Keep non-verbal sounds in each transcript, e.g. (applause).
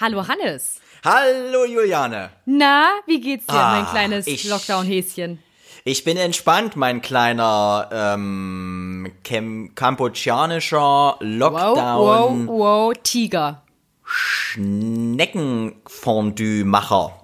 Hallo Hannes. Hallo Juliane. Na, wie geht's dir, Ah, mein kleines Lockdown-Häschen? Ich bin entspannt, mein kleiner ähm, kambodschanischer Wow, Lockdown wow, wow, Tiger. Schneckenfondue-Macher.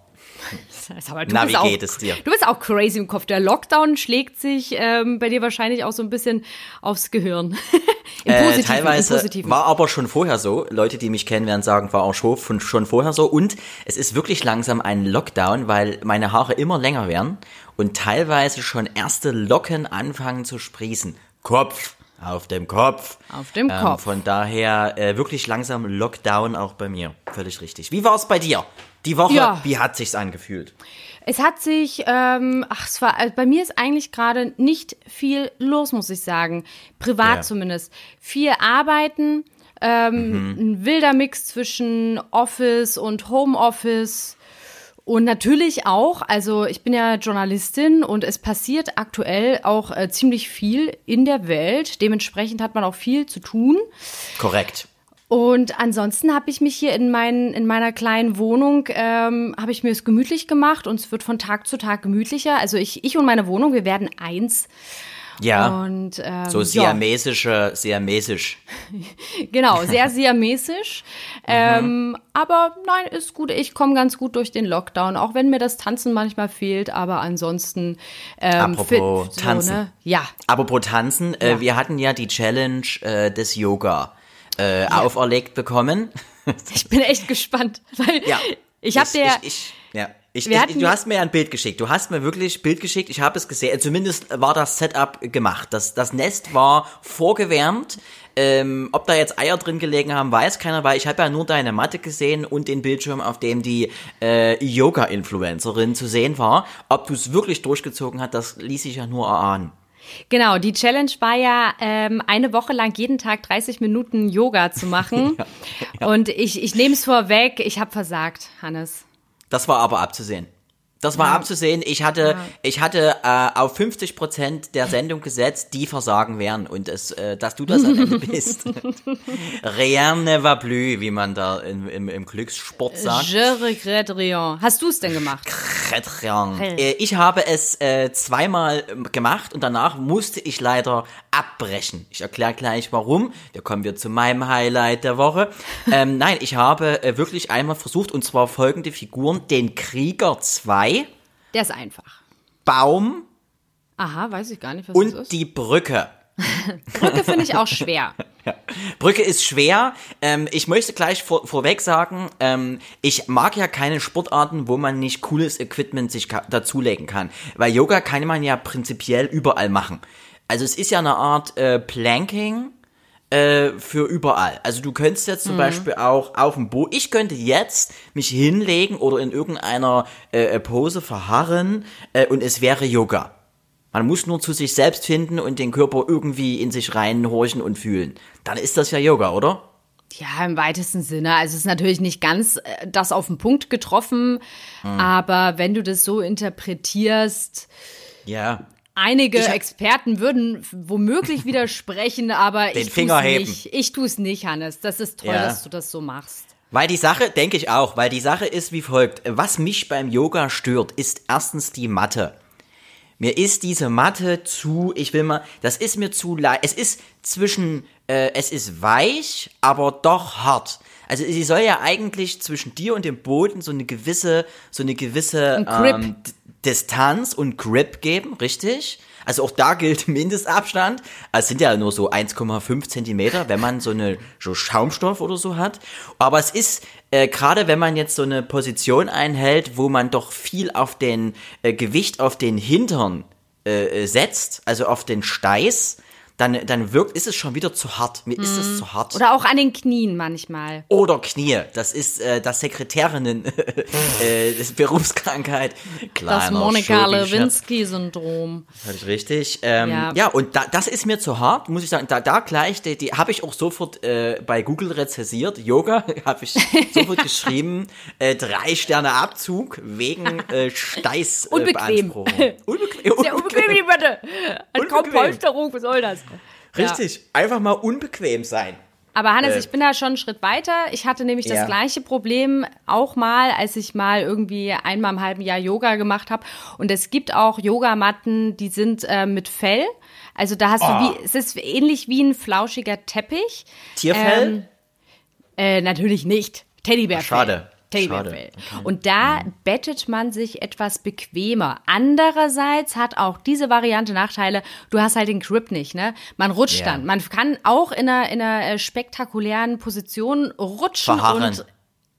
Aber, du Na, bist wie auch, geht es dir? Du bist auch crazy im Kopf. Der Lockdown schlägt sich ähm, bei dir wahrscheinlich auch so ein bisschen aufs Gehirn. (laughs) Im Äh, Positiven, im teilweise Positiven. war aber schon vorher so. Leute, die mich kennen, werden sagen, war auch schon, schon vorher so. Und es ist wirklich langsam ein Lockdown, weil meine Haare immer länger werden und teilweise schon erste Locken anfangen zu sprießen. Kopf. Auf dem Kopf. Auf dem Ähm, Kopf. Von daher äh, wirklich langsam Lockdown auch bei mir. Völlig richtig. Wie war es bei dir? Die Woche, Ja. wie hat sich's angefühlt? Es hat sich, ähm, ach, es war, also bei mir ist eigentlich gerade nicht viel los, muss ich sagen. Privat Ja. zumindest. Viel arbeiten, ähm, ein wilder Mix zwischen Office und Homeoffice. Und natürlich auch, also ich bin ja Journalistin und es passiert aktuell auch äh, ziemlich viel in der Welt. Dementsprechend hat man auch viel zu tun. Korrekt. Und ansonsten habe ich mich hier in, mein, in meiner kleinen Wohnung, ähm, habe ich mir es gemütlich gemacht und es wird von Tag zu Tag gemütlicher. Also ich, ich und meine Wohnung, wir werden eins. Ja. Und ähm, so ja, siamesische, siamesisch. (laughs) genau, sehr siamesisch. (laughs) ähm, aber nein, ist gut. Ich komme ganz gut durch den Lockdown, auch wenn mir das Tanzen manchmal fehlt. Aber ansonsten ähm, Apropos fit, Tanzen. So, ne? Ja, Apropos Tanzen, äh, wir hatten ja die Challenge äh, des Yoga äh, auferlegt bekommen. ich bin echt (laughs) gespannt, weil Ja. ich habe der Ich, ich, ja. Ich, ich, du ja- hast mir ja ein Bild geschickt. Du hast mir wirklich Bild geschickt. Ich habe es gesehen. Äh, Zumindest war das Setup gemacht. Das, das Nest war vorgewärmt. Ähm, ob da jetzt Eier drin gelegen haben, weiß keiner, weil ich habe ja nur deine Matte gesehen und den Bildschirm, auf dem die äh, Yoga-Influencerin zu sehen war. Ob du es wirklich durchgezogen hast, das ließ sich ja nur erahnen. Genau, die Challenge war ja, ähm, eine Woche lang jeden Tag 30 Minuten Yoga zu machen. (laughs) Und ich, ich nehme es vorweg, ich habe versagt, Hannes. Das war aber abzusehen. Das war abzusehen. Ich hatte, ich hatte äh, auf 50 Prozent der Sendung gesetzt, die versagen werden. Und es, äh, dass du das am Ende bist. (laughs) Rien ne va plus, wie man da im, im, im Glückssport sagt. Je regrette rien. Hast du es denn gemacht? Rien. Äh, ich habe es äh, zweimal gemacht und danach musste ich leider abbrechen. Ich erkläre gleich warum. Da kommen wir zu meinem Highlight der Woche. Ähm, nein, ich habe äh, wirklich einmal versucht und zwar folgende Figuren. Den Krieger 2, Der ist einfach. Baum Aha, weiß ich gar nicht, was das und ist. die Brücke. Brücke finde ich auch schwer. (laughs) Brücke ist schwer. Ähm, ich möchte gleich vor, vorweg sagen, ähm, ich mag ja keine Sportarten, wo man nicht cooles Equipment sich ka- dazulegen kann. Weil Yoga kann man ja prinzipiell überall machen. Also es ist ja eine Art äh, Planking äh, für überall. Also du könntest jetzt zum Beispiel auch auf dem Boot, ich könnte jetzt mich hinlegen oder in irgendeiner äh, Pose verharren äh, und es wäre Yoga. Man muss nur zu sich selbst finden und den Körper irgendwie in sich reinhorchen und fühlen. Dann ist das ja Yoga, oder? Ja, im weitesten Sinne. Also es ist natürlich nicht ganz äh, das auf den Punkt getroffen, aber wenn du das so interpretierst, Ja. Einige Ich- Experten würden womöglich widersprechen, aber Den ich Finger tu's heben. nicht. Ich tue es nicht, Hannes. Das ist toll, Ja. dass du das so machst. Weil die Sache, denke ich auch, weil die Sache ist wie folgt. Was mich beim Yoga stört, ist erstens die Matte. Mir ist diese Matte zu, ich will mal, das ist mir zu leicht. Es ist zwischen, äh, es ist weich, aber doch hart. Also sie soll ja eigentlich zwischen dir und dem Boden so eine gewisse, so eine gewisse Grip. ähm, Distanz und Grip geben, richtig? Also auch da gilt (laughs) Mindestabstand. Also Es sind ja nur so 1,5 Zentimeter, wenn man so eine so Schaumstoff oder so hat. Aber es ist äh, gerade, wenn man jetzt so eine Position einhält, wo man doch viel auf den äh, Gewicht auf den Hintern äh, äh, setzt, also auf den Steiß, dann, dann wirkt, ist es schon wieder zu hart. Mir ist es zu hart. Oder auch an den Knien manchmal. Oder Knie. Das ist äh, das Sekretärinnen (laughs) äh, das Berufskrankheit. Das Kleiner Monika Schobi-Scherz. Lewinsky-Syndrom. Richtig. Ähm, ja. Ja. und da, das ist mir zu hart, muss ich sagen. Da, da gleich, die, die habe ich auch sofort äh, bei Google rezessiert. Yoga (laughs) habe ich sofort geschrieben. (laughs) Äh, drei Sterne Abzug wegen äh, Steiß. Unbequem. Unbequem. Sehr unbequem, die Bitte. Unbequem. Polsterung, was soll das? Richtig. Einfach mal unbequem sein. aber Hannes, Äh, ich bin da schon einen Schritt weiter. Ich hatte nämlich Ja. das gleiche Problem auch mal, als ich mal irgendwie einmal im halben Jahr Yoga gemacht habe. Und es gibt auch Yogamatten, die sind äh, mit Fell. Also da hast Ah. du wie, es ist ähnlich wie ein flauschiger Teppich. Tierfell? Ähm, äh, natürlich nicht. Teddybärfell. Schade. Teddybärfell. Schade. Und da bettet man sich etwas bequemer. Andererseits hat auch diese Variante Nachteile. Du hast halt den Grip nicht, ne? Man rutscht Ja. dann. Man kann auch in einer, in einer äh, spektakulären Position rutschen Verharren. und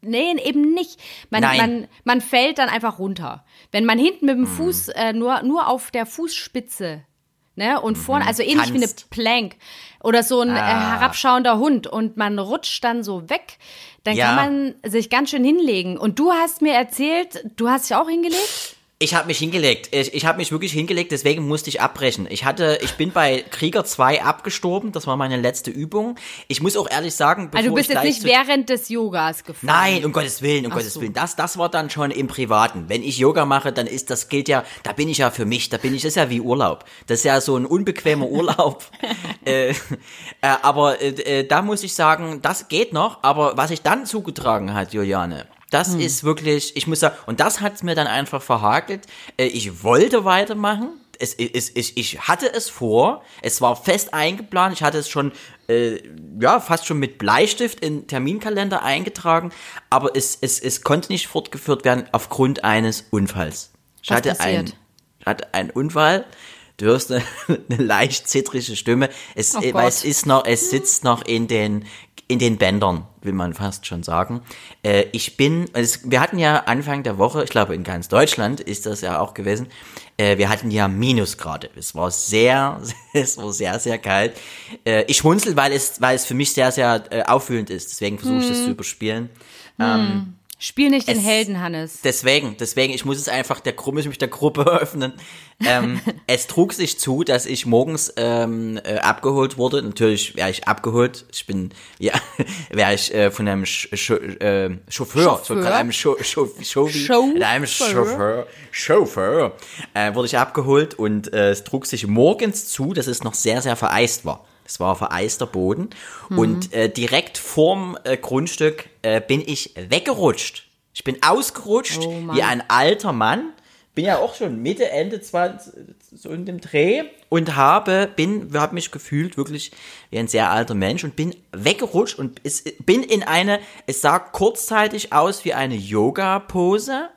Nee, eben nicht. Man, Nein. man, man fällt dann einfach runter. Wenn man hinten mit dem Mhm. Fuß äh, nur, nur auf der Fußspitze Ne? Und vorne, also ähnlich wie eine Mhm. Tanzt. Plank oder so ein äh, Ah. herabschauender Hund und man rutscht dann so weg, dann Ja. kann man sich ganz schön hinlegen. Und du hast mir erzählt, du hast dich auch hingelegt? Ich habe mich hingelegt. Ich, ich habe mich wirklich hingelegt, deswegen musste ich abbrechen. Ich hatte, ich bin bei Krieger 2 abgestorben, das war meine letzte Übung. Ich muss auch ehrlich sagen, bevor Also du bist ich jetzt nicht während des Yogas gefallen. Nein, um Gottes Willen, um Ach Gottes so. Willen. Das, das war dann schon im Privaten. Wenn ich Yoga mache, dann ist das gilt ja, da bin ich ja für mich, da bin ich, das ist ja wie Urlaub. Das ist ja so ein unbequemer Urlaub. (laughs) äh, äh, aber äh, äh, da muss ich sagen, das geht noch. Aber was sich dann zugetragen hat, Juliane, das Hm. ist wirklich, ich muss sagen, und das hat's mir dann einfach verhakelt. Äh, ich wollte weitermachen. Es, es, es, ich hatte es vor, es war fest eingeplant, ich hatte es schon, äh, ja, fast schon mit Bleistift in Terminkalender eingetragen, aber es, es, es konnte nicht fortgeführt werden aufgrund eines Unfalls. Ich Was hatte, passiert? ein, ich hatte einen Unfall, du hörst eine, (laughs) eine leicht zittrige Stimme, es, Oh äh, weil es ist noch, es sitzt noch in den, in den Bändern, will man fast schon sagen. Äh, ich bin, es, wir hatten ja Anfang der Woche, ich glaube in ganz Deutschland ist das ja auch gewesen, äh, wir hatten ja Minusgrade. Es war sehr, (laughs) es war sehr, sehr kalt. Äh, ich schmunzel, weil es, weil es für mich sehr, sehr äh, auffühlend ist. Deswegen versuche ich das zu überspielen. Spiel nicht den Es- Helden, Hannes. Deswegen, deswegen, ich muss es einfach der Gruppe, ich mich der Gruppe (laughs) öffnen. Ähm, (laughs) es trug sich zu, dass ich morgens ähm, äh, abgeholt wurde. Natürlich wäre ich abgeholt. Ich bin, ja, (laughs) wäre ich äh, von einem Sch Sch äh, Chauffeur, Chauffeur? so einem Scho Chauvi- Chauffeur? einem Chauffeur, Chauffeur, äh, wurde ich abgeholt und äh, es trug sich morgens zu, dass es noch sehr, sehr vereist war. Es war vereister Boden und äh, direkt vorm äh, Grundstück äh, bin ich weggerutscht. Ich bin ausgerutscht Oh wie ein alter Mann. Bin ja auch schon Mitte, Ende 20, so in dem Dreh und habe, bin, habe mich gefühlt wirklich wie ein sehr alter Mensch und bin weggerutscht und es, bin in eine, es sah kurzzeitig aus wie eine Yoga-Pose,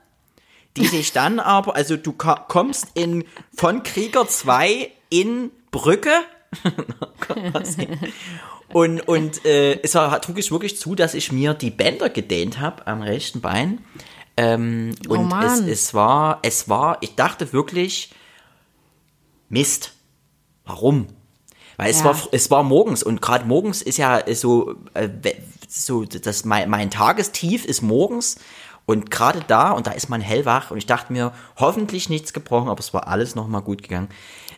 die sich dann aber, also du kommst in, von Krieger 2 in Brücke, (laughs) und, und äh, es war, trug ich wirklich zu, dass ich mir die Bänder gedehnt habe am rechten Bein. Ähm, und es, es war, es war, ich dachte wirklich, Mist. Warum? Weil es Ja. war, es war morgens und gerade morgens ist ja so, äh, so das mein, mein Tagestief ist morgens und gerade da und da ist man hellwach und ich dachte mir hoffentlich nichts gebrochen, aber es war alles noch mal gut gegangen.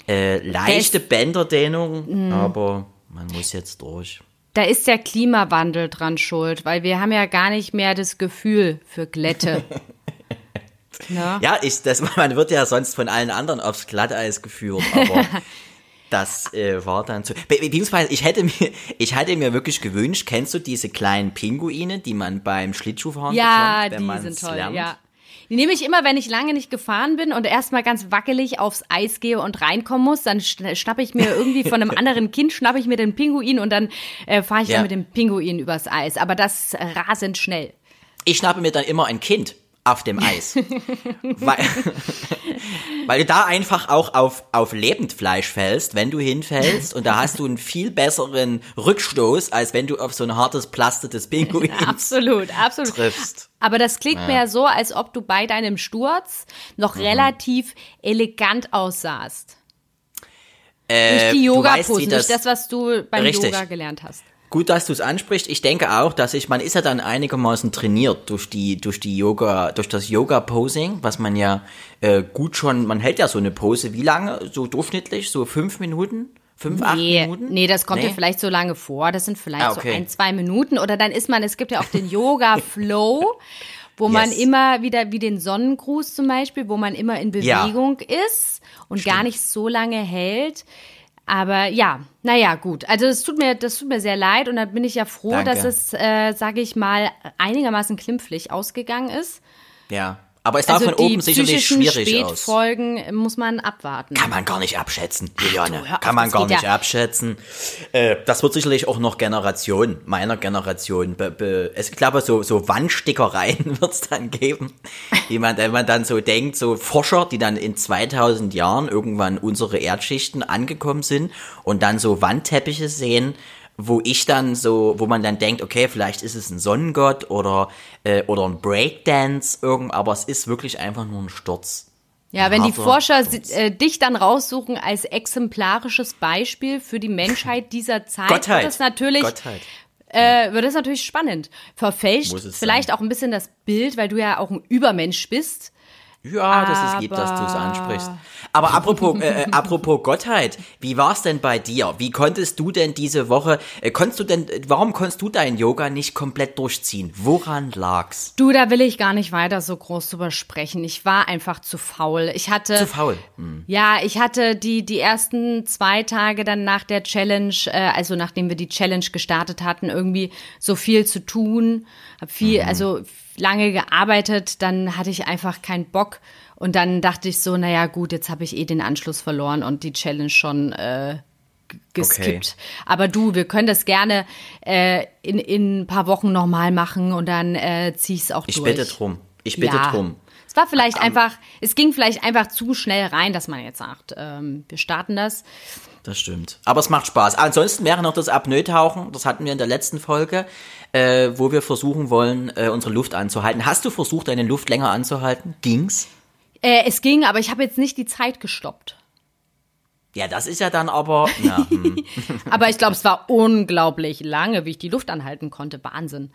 Äh, leichte Bänderdehnung, Mhm. aber man muss jetzt durch. Da ist der Klimawandel dran schuld, weil wir haben ja gar nicht mehr das Gefühl für Glätte. (laughs) ne? Ja, ich, das, (laughs) man wird ja sonst von allen anderen aufs Glatteis geführt, aber (laughs) das äh, war dann so. Be beziehungsweise ich hätte mir, (laughs) ich hätte mir wirklich gewünscht, kennst du diese kleinen Pinguine, die man beim Schlittschuhfahren Ja, bekommt, wenn sind toll, lernt? ja. Die nehme ich immer, wenn ich lange nicht gefahren bin und erstmal ganz wackelig aufs Eis gehe und reinkommen muss, dann schn- schnappe ich mir irgendwie von einem (laughs) anderen Kind, schnappe ich mir den Pinguin und dann äh, fahre ich Ja. dann mit dem Pinguin übers Eis. Aber das rasend schnell. Ich schnappe mir dann immer ein Kind auf dem (laughs) Eis. weil, weil du da einfach auch auf, auf Lebendfleisch fällst, wenn du hinfällst und da hast du einen viel besseren Rückstoß, als wenn du auf so ein hartes Plaster des Pinguins (laughs) Absolut, absolut. triffst. Aber das klingt mir ja so, als ob du bei deinem Sturz noch Mhm. relativ elegant aussahst. Äh, Durch die Yoga-Posen, durch das, was du beim Richtig. Yoga gelernt hast. Gut, dass du es ansprichst. Ich denke auch, dass ich, man ist ja dann einigermaßen trainiert durch die, durch die Yoga, durch das Yoga-Posing, was man ja äh, gut schon, man hält ja so eine Pose, wie lange? So durchschnittlich? So fünf Minuten? Fünf, acht Nee, Minuten? nee, das kommt Nee? dir vielleicht so lange vor. Das sind vielleicht Ah, okay. so ein, zwei Minuten. Oder dann ist man, es gibt ja auch den Yoga-Flow, (laughs) wo man Yes. immer wieder, wie den Sonnengruß zum Beispiel, wo man immer in Ja. Bewegung ist und gar nicht so lange hält. Aber ja, naja, gut. Also das tut mir, das tut mir sehr leid und da bin ich ja froh, Danke. dass es, äh, sage ich mal, einigermaßen klimpflich ausgegangen ist. Ja. Aber es sah Also von die oben sicherlich schwierig aus. Spätfolgen muss man abwarten. Kann man gar nicht abschätzen, Juliane. hör auf, Kann man das gar nicht ja. abschätzen. Äh, das wird sicherlich auch noch Generation, meiner Generation. Be, be, es, ich glaube, so, so Wandstickereien (laughs) wird es dann geben. Wie man, wenn man dann so denkt, so Forscher, die dann in 2000 Jahren irgendwann unsere Erdschichten angekommen sind und dann so Wandteppiche sehen, wo ich dann so, wo man dann denkt, okay, vielleicht ist es ein Sonnengott oder, äh, oder ein Breakdance, irgend, aber es ist wirklich einfach nur ein Sturz. Ja, wenn die Forscher äh, dich dann raussuchen als exemplarisches Beispiel für die Menschheit dieser (laughs) Zeit, Gottheit. wird es natürlich, Gottheit. äh, wird es natürlich spannend. Verfälscht vielleicht auch ein bisschen das Bild, weil du ja auch ein Übermensch bist. Ja, das ist lieb, dass du es ansprichst. Aber apropos, äh, äh, apropos Gottheit, wie war's denn bei dir? Wie konntest du denn diese Woche, äh, konntest du denn, warum konntest du dein Yoga nicht komplett durchziehen? Woran lag's? Du, da will ich gar nicht weiter so groß drüber sprechen. Ich war einfach zu faul. Ich hatte Zu faul. Hm. Ja, ich hatte die, die ersten zwei Tage dann nach der Challenge, äh, also nachdem wir die Challenge gestartet hatten, irgendwie so viel zu tun, hab viel, also lange gearbeitet, dann hatte ich einfach keinen Bock und dann dachte ich so, naja gut, jetzt habe ich eh den Anschluss verloren und die Challenge schon äh, geskippt. Aber du, wir können das gerne äh, in, in ein paar Wochen nochmal machen und dann äh, zieh ich es auch Ich durch. bitte drum. Ich bitte ja. drum. Es war vielleicht einfach, es ging vielleicht einfach zu schnell rein, dass man jetzt sagt, ähm, wir starten das. Das stimmt. Aber es macht Spaß. Ansonsten wäre noch das Apnoe-Tauchen. Das hatten wir in der letzten Folge, äh, wo wir versuchen wollen, äh, unsere Luft anzuhalten. Hast du versucht, deine Luft länger anzuhalten? Ging's? Äh, es ging, aber ich habe jetzt nicht die Zeit gestoppt. Ja, das ist ja dann aber, na, hm. (laughs) Aber ich glaube, es war unglaublich lange, wie ich die Luft anhalten konnte. Wahnsinn.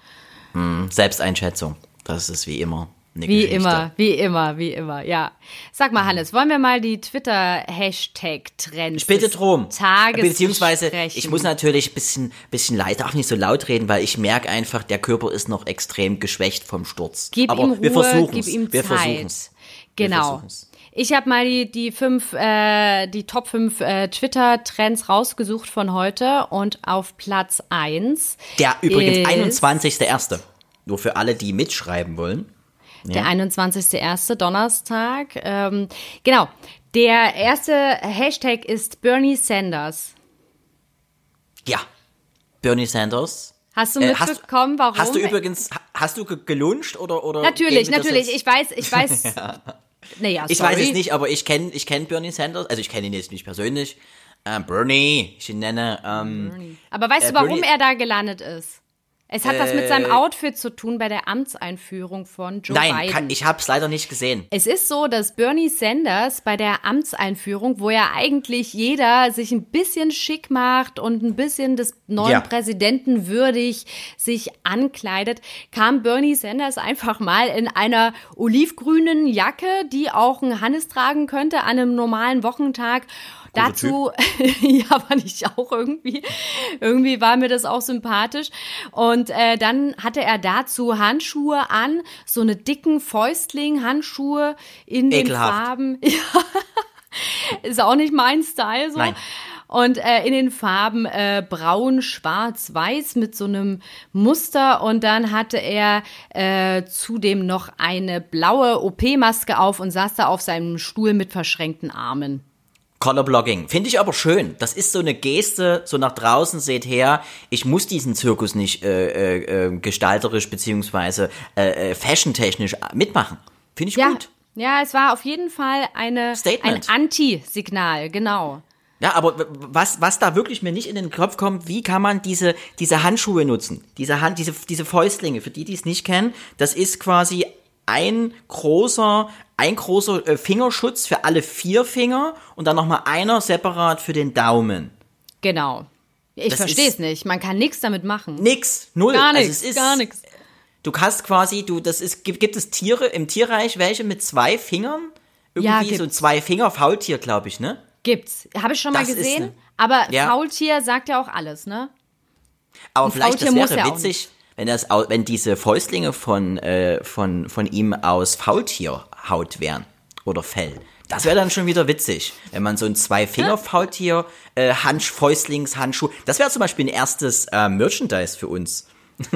Selbsteinschätzung. Das ist wie immer Wie Geschichte. immer, wie immer, wie immer, ja. Sag mal, Hannes, wollen wir mal die Twitter-Hashtag-Trends Ich bitte drum. Tages Beziehungsweise, besprechen? ich muss natürlich ein bisschen, bisschen leid, darf nicht so laut reden, weil ich merke einfach, der Körper ist noch extrem geschwächt vom Sturz. Gib Aber ihm Ruhe, wir versuchen's. gib ihm wir versuchen's. Genau. Ich habe mal die, die fünf, äh, die Top 5 äh, Twitter-Trends rausgesucht von heute und auf Platz 1 Der übrigens ist 21.01. Nur für alle, die mitschreiben wollen. Der 21.01. Donnerstag. Ähm, genau. Der erste Hashtag ist Bernie Sanders. Ja. Bernie Sanders. Hast du Äh, hast- mitbekommen, warum? Hast du übrigens, ha- hast du ge- geluncht oder, oder? Natürlich, natürlich. Ich weiß, ich weiß. (laughs) Naja, Ich sorry. weiß es nicht, aber ich kenne ich kenn Bernie Sanders. Also ich kenne ihn jetzt nicht persönlich. Ähm, Bernie, ich ihn nenne. Ähm, Aber weißt Äh, du, warum Bernie- er da gelandet ist? Es hat was mit Äh, seinem Outfit zu tun bei der Amtseinführung von Joe nein, Biden. kann, ich habe es leider nicht gesehen. Es ist so, dass Bernie Sanders bei der Amtseinführung, wo ja eigentlich jeder sich ein bisschen schick macht und ein bisschen des neuen Ja. Präsidenten würdig sich ankleidet, kam Bernie Sanders einfach mal in einer olivgrünen Jacke, die auch ein Hannes tragen könnte an einem normalen Wochentag. Dazu, (laughs) ja, fand ich auch irgendwie. Irgendwie war mir das auch sympathisch. Und äh, dann hatte er dazu Handschuhe an, so eine dicken Fäustling-Handschuhe in den Ekelhaft. Farben. (laughs) Ja, ist auch nicht mein Style so. Nein. Und äh, in den Farben äh, braun, schwarz, weiß mit so einem Muster. Und dann hatte er äh, zudem noch eine blaue OP-Maske auf und saß da auf seinem Stuhl mit verschränkten Armen. Colorblogging. Finde ich aber schön. Das ist so eine Geste, so nach draußen seht her, ich muss diesen Zirkus nicht äh, äh, äh, gestalterisch beziehungsweise äh, äh, fashiontechnisch mitmachen. Finde ich Ja, gut. ja, es war auf jeden Fall eine, ein. Anti-Signal, genau. Ja, aber was, was da wirklich mir nicht in den Kopf kommt, wie kann man diese, diese Handschuhe nutzen? Diese Hand, diese, diese Fäustlinge, für die, die es nicht kennen, das ist quasi ein großer, ein großer äh, Fingerschutz für alle vier Finger und dann nochmal einer separat für den Daumen. Genau. Ich verstehe es nicht. Man kann nichts damit machen. Nix, null. Gar Also nichts, ist, gar nichts. Du kannst quasi, du, das ist, gibt, gibt es Tiere im Tierreich, welche mit zwei Fingern? Ja, Irgendwie so gibt's. zwei Finger, Faultier, glaube ich, ne? Gibt's. Habe ich schon mal Das gesehen. ne- Aber Ja. Faultier sagt ja auch alles, ne? Aber Ein vielleicht Faultier das wäre ja auch witzig, wenn das, wenn diese Fäustlinge von, äh, von, von ihm aus Faultierhaut wären. oder Fell. Das wäre dann schon wieder witzig, wenn man so ein Zwei-Finger-Faultier, äh, Hansch, Fäustlings-Handschuh, das wäre zum Beispiel ein erstes äh, Merchandise für uns. (laughs)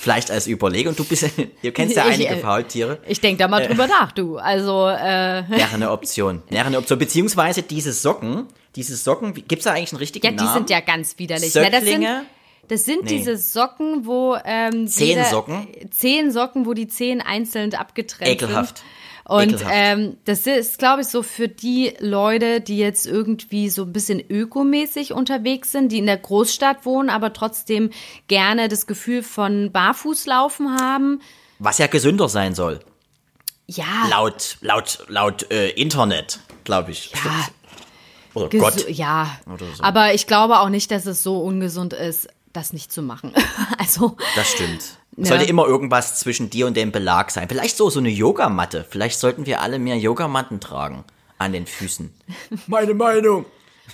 Vielleicht als Überlegung. Du bist, (laughs) ihr kennst ja Ich, einige äh, Faultiere. Ich denke da mal drüber nach, du. Also, äh, Wäre eine Option. Wäre eine Option. Beziehungsweise diese Socken, diese Socken, gibt's da eigentlich einen richtigen ja, die Namen? sind ja ganz widerlich. Na, das sind, Nee. diese Socken, wo ähm, Zehn jeder- Socken? Zehn Socken, wo die Zehen einzeln abgetrennt Ekelhaft. sind. Und Ekelhaft. ähm, das ist, glaube ich, so für die Leute, die jetzt irgendwie so ein bisschen ökomäßig unterwegs sind, die in der Großstadt wohnen, aber trotzdem gerne das Gefühl von Barfußlaufen haben. Was ja gesünder sein soll. Ja, Laut, laut, laut äh, Internet, glaube ich. ja, Oder Gesu- Gott. Ja, Oder so. aber ich glaube auch nicht, dass es so ungesund ist, das nicht zu machen. (laughs) also, Das stimmt. Ja. Sollte immer irgendwas zwischen dir und dem Belag sein. Vielleicht so, so eine Yogamatte. Vielleicht sollten wir alle mehr Yogamatten tragen. An den Füßen. (laughs) Meine Meinung.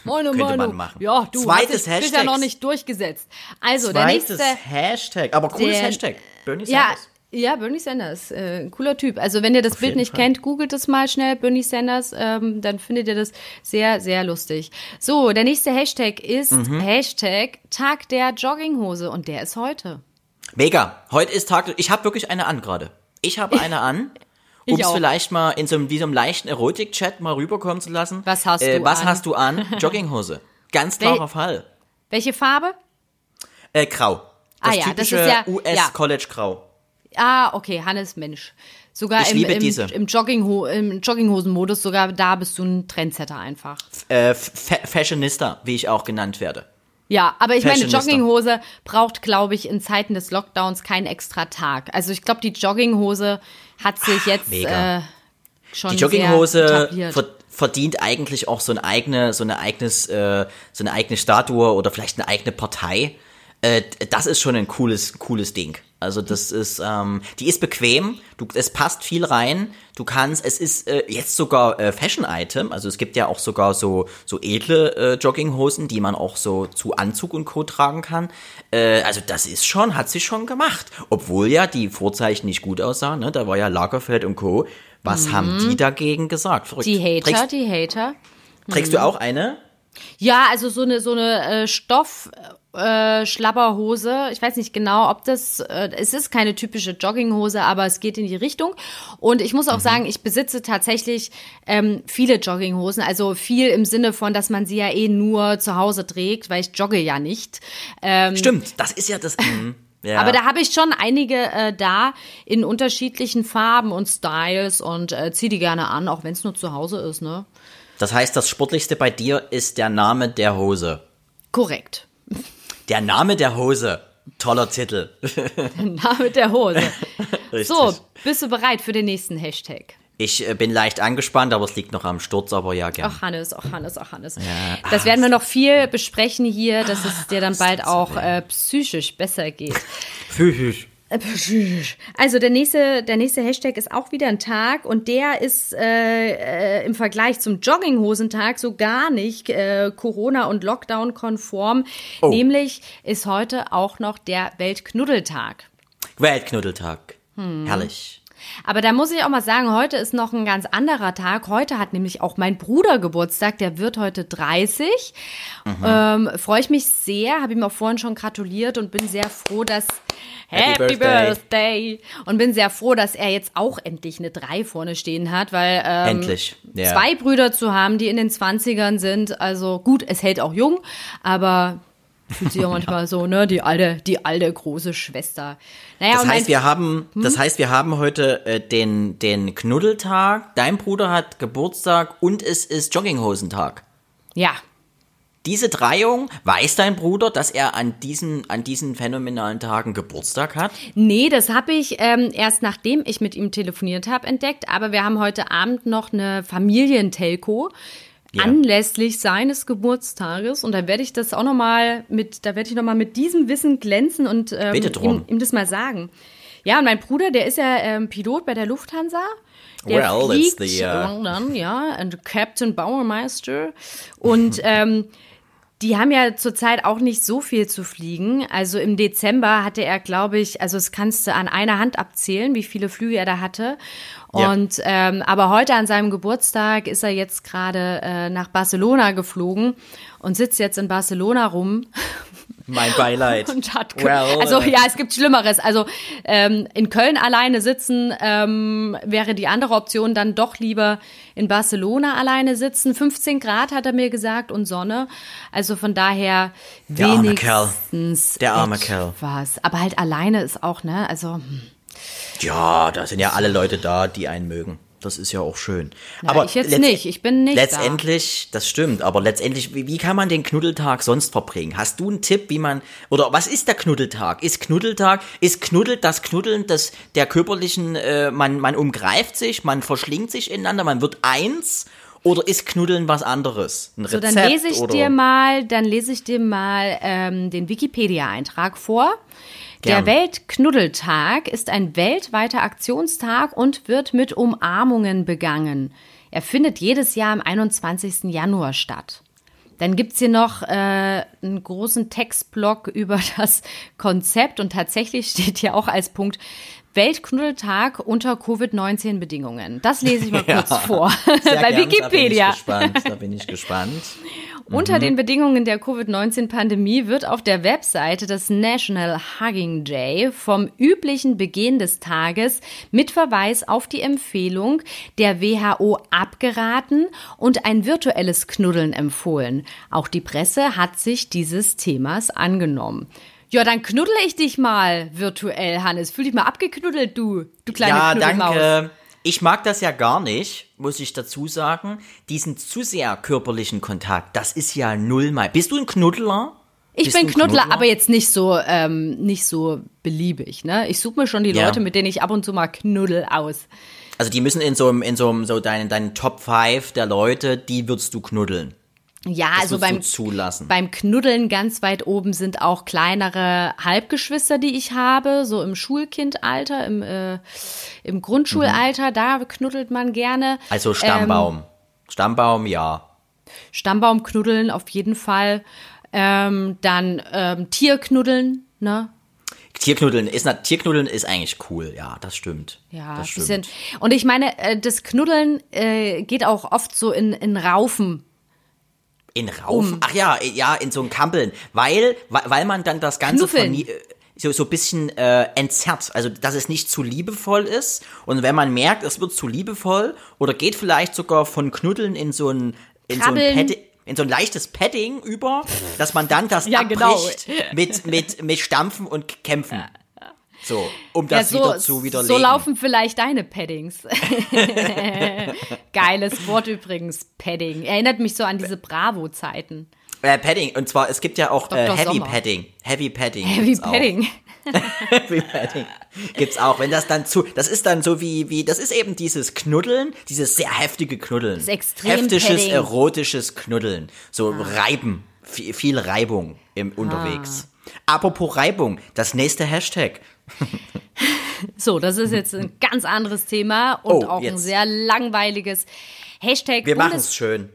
meine Könnte man Meinung. machen. Ja, du Zweites hast dich bisher noch nicht durchgesetzt. Also, der Zweites nächste. Hashtag. Aber cooles der- Hashtag. Bernie Ja, Sanders. ja, Bernie Sanders, äh, ein cooler Typ. Also wenn ihr das Bild jeden nicht Fall. kennt, googelt es mal schnell, Bernie Sanders, ähm, dann findet ihr das sehr, sehr lustig. So, der nächste Hashtag ist Mhm. Hashtag Tag der Jogginghose und der ist heute. Mega. Heute ist Tag. Ich habe wirklich eine an gerade. Ich habe eine an. (laughs) Um es vielleicht mal in so einem, wie so einem leichten Erotik-Chat mal rüberkommen zu lassen. Was hast äh, du Was an? hast du an? (laughs) Jogginghose. Ganz klarer Wel- Fall. Welche Farbe? Äh, grau. Ah Das ja, das typische ist ja- ja. Ah, okay, Hannes Mensch. Sogar Ich im, liebe im, diese. im, Joggingho im Jogginghosen-Modus, sogar da bist du ein Trendsetter einfach. Äh, Fa Fashionista, wie ich auch genannt werde. Ja, aber ich meine. Jogginghose braucht, glaube ich, in Zeiten des Lockdowns keinen extra Tag. Also ich glaube, die Jogginghose hat sich jetzt mega. äh, schon Die Jogginghose verdient eigentlich auch so ein eigene, so eine eigenes, äh, so eine eigene Statue oder vielleicht eine eigene Partei. Äh, das ist schon ein cooles, cooles Ding. Also das ist, ähm, die ist bequem, du, es passt viel rein. Du kannst, es ist äh, jetzt sogar äh, Fashion-Item. Also es gibt ja auch sogar so so edle äh, Jogginghosen, die man auch so zu Anzug und Co tragen kann. Äh, also das ist schon, hat sie schon gemacht. Obwohl ja die Vorzeichen nicht gut aussahen. Ne? Da war ja Lagerfeld und Co. Was haben die dagegen gesagt? Verrückt. Mhm. die Hater, Trägst, die Hater. trägst du auch eine? Ja, also so eine so eine äh, Stoff äh, Schlabberhose. Ich weiß nicht genau, ob das äh, es ist keine typische Jogginghose, aber es geht in die Richtung. Und ich muss auch sagen, ich besitze tatsächlich ähm, viele Jogginghosen. Also viel im Sinne von, dass man sie ja eh nur zu Hause trägt, weil ich jogge ja nicht. Ähm, Stimmt, das ist ja das. mhm. (laughs) ja. Aber da habe ich schon einige äh, da in unterschiedlichen Farben und Styles und äh, zieh die gerne an, auch wenn es nur zu Hause ist, ne? das heißt, das Sportlichste bei dir ist der Name der Hose. Korrekt. Der Name der Hose. Toller Titel. (laughs) Name der Hose. So, bist du bereit für den nächsten Hashtag? Ich äh, bin leicht angespannt, aber es liegt noch am Sturz, aber ja, gerne. Ach Hannes, ach Hannes, ach Hannes. das werden wir noch viel besprechen hier, dass es dir dann bald auch äh, psychisch besser geht. Psychisch. Also der nächste, der nächste Hashtag ist auch wieder ein Tag und der ist äh, äh, im Vergleich zum Jogginghosentag so gar nicht äh, Corona- und Lockdown-konform. Oh. Nämlich ist heute auch noch der Weltknuddeltag. Weltknuddeltag. Hm. Herrlich. Aber da muss ich auch mal sagen, heute ist noch ein ganz anderer Tag. Heute hat nämlich auch mein Bruder Geburtstag, der wird heute 30. Ähm, Freue ich mich sehr, habe ihm auch vorhin schon gratuliert und bin sehr froh, dass Happy Happy, Birthday. Birthday. Und bin sehr froh, dass er jetzt auch endlich eine 3 vorne stehen hat, weil ähm, Endlich. Ja. zwei Brüder zu haben, die in den 20ern sind, also gut, es hält auch jung, aber fühlt sich auch (laughs) manchmal so, ne, die alte, die alte große Schwester. Naja, Das heißt, wir haben, Hm? das heißt, wir haben heute äh, den, den Knuddeltag. Dein Bruder hat Geburtstag und es ist Jogginghosentag. ja, Diese Dreiung, weiß dein Bruder, dass er an diesen, an diesen phänomenalen Tagen Geburtstag hat? Nee, das habe ich ähm, erst nachdem ich mit ihm telefoniert habe entdeckt. Aber wir haben heute Abend noch eine Familientelco Ja. anlässlich seines Geburtstages und da werde ich das auch noch mal mit, da werde ich noch mal mit diesem Wissen glänzen und ähm, ihm, ihm das mal sagen. Ja, und mein Bruder, der ist ja ähm, Pilot bei der Lufthansa. Der Well, fliegt the, uh, London, ja, und Captain Bauermeister. Und (laughs) ähm, Die haben ja zurzeit auch nicht so viel zu fliegen. Also im Dezember hatte er, glaube ich, also es kannst du an einer Hand abzählen, wie viele Flüge er da hatte. Ja. Und ähm, aber heute an seinem Geburtstag ist er jetzt gerade äh, nach Barcelona geflogen und sitzt jetzt in Barcelona rum (laughs) Mein Beileid. (laughs) und hat Well, also ja, es gibt Schlimmeres. Also ähm, in Köln alleine sitzen ähm, wäre die andere Option dann doch lieber in Barcelona alleine sitzen. 15 Grad hat er mir gesagt und Sonne. Also von daher Der arme Kerl. wenigstens Der arme Kerl. etwas. Aber halt alleine ist auch ne, also hm. Ja, da sind ja alle Leute da, die einen mögen. Das ist ja auch schön. Ja, aber ich jetzt nicht. Ich bin nicht da. Letztendlich, das stimmt, aber letztendlich, wie, wie kann man den Knuddeltag sonst verbringen? Hast du einen Tipp, wie man, oder was ist der Knuddeltag? Ist Knuddeltag, ist Knuddel das Knuddeln des, der körperlichen, äh, man, man umgreift sich, man verschlingt sich ineinander, man wird eins? Oder ist Knuddeln was anderes? Ein So, Rezept dann lese ich oder? dir mal, dann lese ich dir mal ähm, den Wikipedia-Eintrag vor. Gern. Der Weltknuddeltag ist ein weltweiter Aktionstag und wird mit Umarmungen begangen. Er findet jedes Jahr am 21. Januar statt. Dann gibt's hier noch äh, einen großen Textblock (laughs) über das Konzept und tatsächlich steht hier auch als Punkt Weltknuddeltag unter Covid-19-Bedingungen. Das lese ich mal (laughs) kurz vor Sehr (laughs) bei gern, Wikipedia. Da bin ich gespannt, da bin ich gespannt. Unter den Bedingungen der Covid-19-Pandemie wird auf der Webseite des National Hugging Day vom üblichen Beginn des Tages mit Verweis auf die Empfehlung der WHO abgeraten und ein virtuelles Knuddeln empfohlen. Auch die Presse hat sich dieses Themas angenommen. Ja, dann knuddle ich dich mal virtuell, Hannes. Fühl dich mal abgeknuddelt, du, du kleine Ja, Knuddelmaus. danke. Ich mag das ja gar nicht, muss ich dazu sagen. Diesen zu sehr körperlichen Kontakt, das ist ja null mal. Bist du ein Knuddler? Ich Bist bin ein Knuddler, aber jetzt nicht so, ähm, nicht so beliebig, ne? Ich suche mir schon die Ja. Leute, mit denen ich ab und zu mal knuddel aus. Also die müssen in so einem, in so einem, so deinen, deinen Top 5 der Leute, die würdest du knuddeln. Ja, Das also beim, zulassen. beim Knuddeln ganz weit oben sind auch kleinere Halbgeschwister, die ich habe, so im Schulkindalter, im, äh, im Grundschulalter, da knuddelt man gerne. also Stammbaum. Ähm, Stammbaum, ja. Stammbaum knuddeln auf jeden Fall. Ähm, dann ähm, Tierknuddeln, ne? Tierknuddeln ist, Tierknuddeln ist eigentlich cool, ja, das stimmt. Ja, das stimmt. bisschen. Und ich meine, äh, das Knuddeln äh, geht auch oft so in, in Raufen. In Raufen? Ach ja, ja, in so ein Kampeln. Weil, weil, man dann das Ganze Knuffeln. vernie- äh, so, so ein bisschen äh, entzerrt. Also, dass es nicht zu liebevoll ist. Und wenn man merkt, es wird zu liebevoll oder geht vielleicht sogar von Knuddeln in so ein, in so ein, Krabbeln. Pad, in so ein leichtes Padding über, dass man dann das Ja, genau. abbricht mit, mit, mit Stampfen und Kämpfen. So, um Ja, das so, wieder zu widerlegen. so laufen vielleicht deine Paddings. (laughs) Geiles Wort übrigens, Padding. Erinnert mich so an diese Bravo-Zeiten. Äh, Padding. Und zwar, es gibt ja auch äh. Heavy Sommer. Padding. Heavy Padding. Heavy. Padding. (laughs) Heavy Padding gibt's auch. Wenn das dann zu, das ist dann so wie, wie, das ist eben dieses Knuddeln, dieses sehr heftige Knuddeln. Das extrem Heftiges, Padding. Ah. erotisches Knuddeln. So Reiben. Viel, viel Reibung im unterwegs. Apropos Reibung, das nächste Hashtag. So, das ist jetzt ein ganz anderes Thema und Oh, auch ein jetzt. sehr langweiliges Hashtag. Wir Bundes- machen's schön.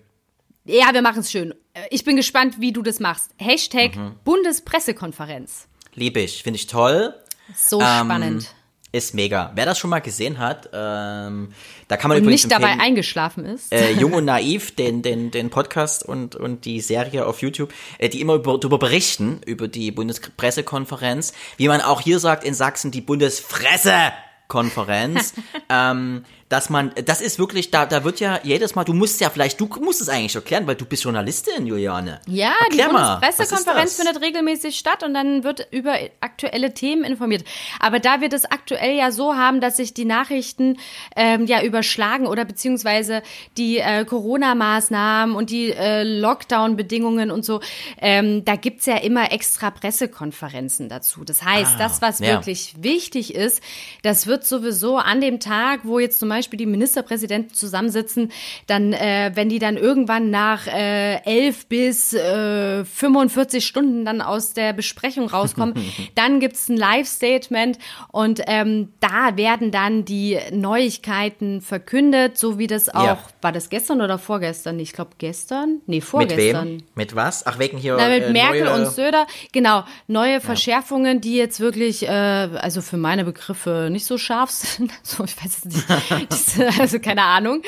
Ja, wir machen es schön. Äh, Ich bin gespannt, wie du das machst. Hashtag Mhm. Bundespressekonferenz. Liebe ich, finde ich toll. So Ähm, spannend. Ist mega. Wer das schon mal gesehen hat, ähm, da kann man Und übrigens nicht dabei eingeschlafen ist. äh, (laughs) Jung und Naiv, den, den, den Podcast und, und die Serie auf YouTube, äh, die immer über, darüber berichten, über die Bundespressekonferenz, wie man auch hier sagt in Sachsen, die Bundesfressekonferenz, (laughs) ähm, dass man, das ist wirklich, da, da wird ja jedes Mal, du musst ja vielleicht, du musst es eigentlich erklären, weil du bist Journalistin, Juliane. Ja, Erklär die Bundespressekonferenz das? findet regelmäßig statt und dann wird über aktuelle Themen informiert. Aber da wir das aktuell ja so haben, dass sich die Nachrichten ähm, ja überschlagen oder beziehungsweise die äh, Corona-Maßnahmen und die äh, Lockdown-Bedingungen und so, ähm, da gibt's ja immer extra Pressekonferenzen dazu. Das heißt, Ah, das, was ja. wirklich wichtig ist, das wird sowieso an dem Tag, wo jetzt zum Beispiel Beispiel die Ministerpräsidenten zusammensitzen, dann, äh, wenn die dann irgendwann nach äh, elf bis äh, 45 Stunden dann aus der Besprechung rauskommen, (laughs) dann gibt's ein Live-Statement und ähm, da werden dann die Neuigkeiten verkündet, so wie das auch, Ja. war das gestern oder vorgestern? Ich glaube gestern? Nee, Mit vorgestern. wem? Mit was? Ach, wegen hier. Na, mit äh, Merkel neue, und Söder, genau, neue Verschärfungen, die jetzt wirklich, äh, also für meine Begriffe nicht so scharf (laughs) sind. So, ich weiß es nicht. (laughs) Also keine Ahnung.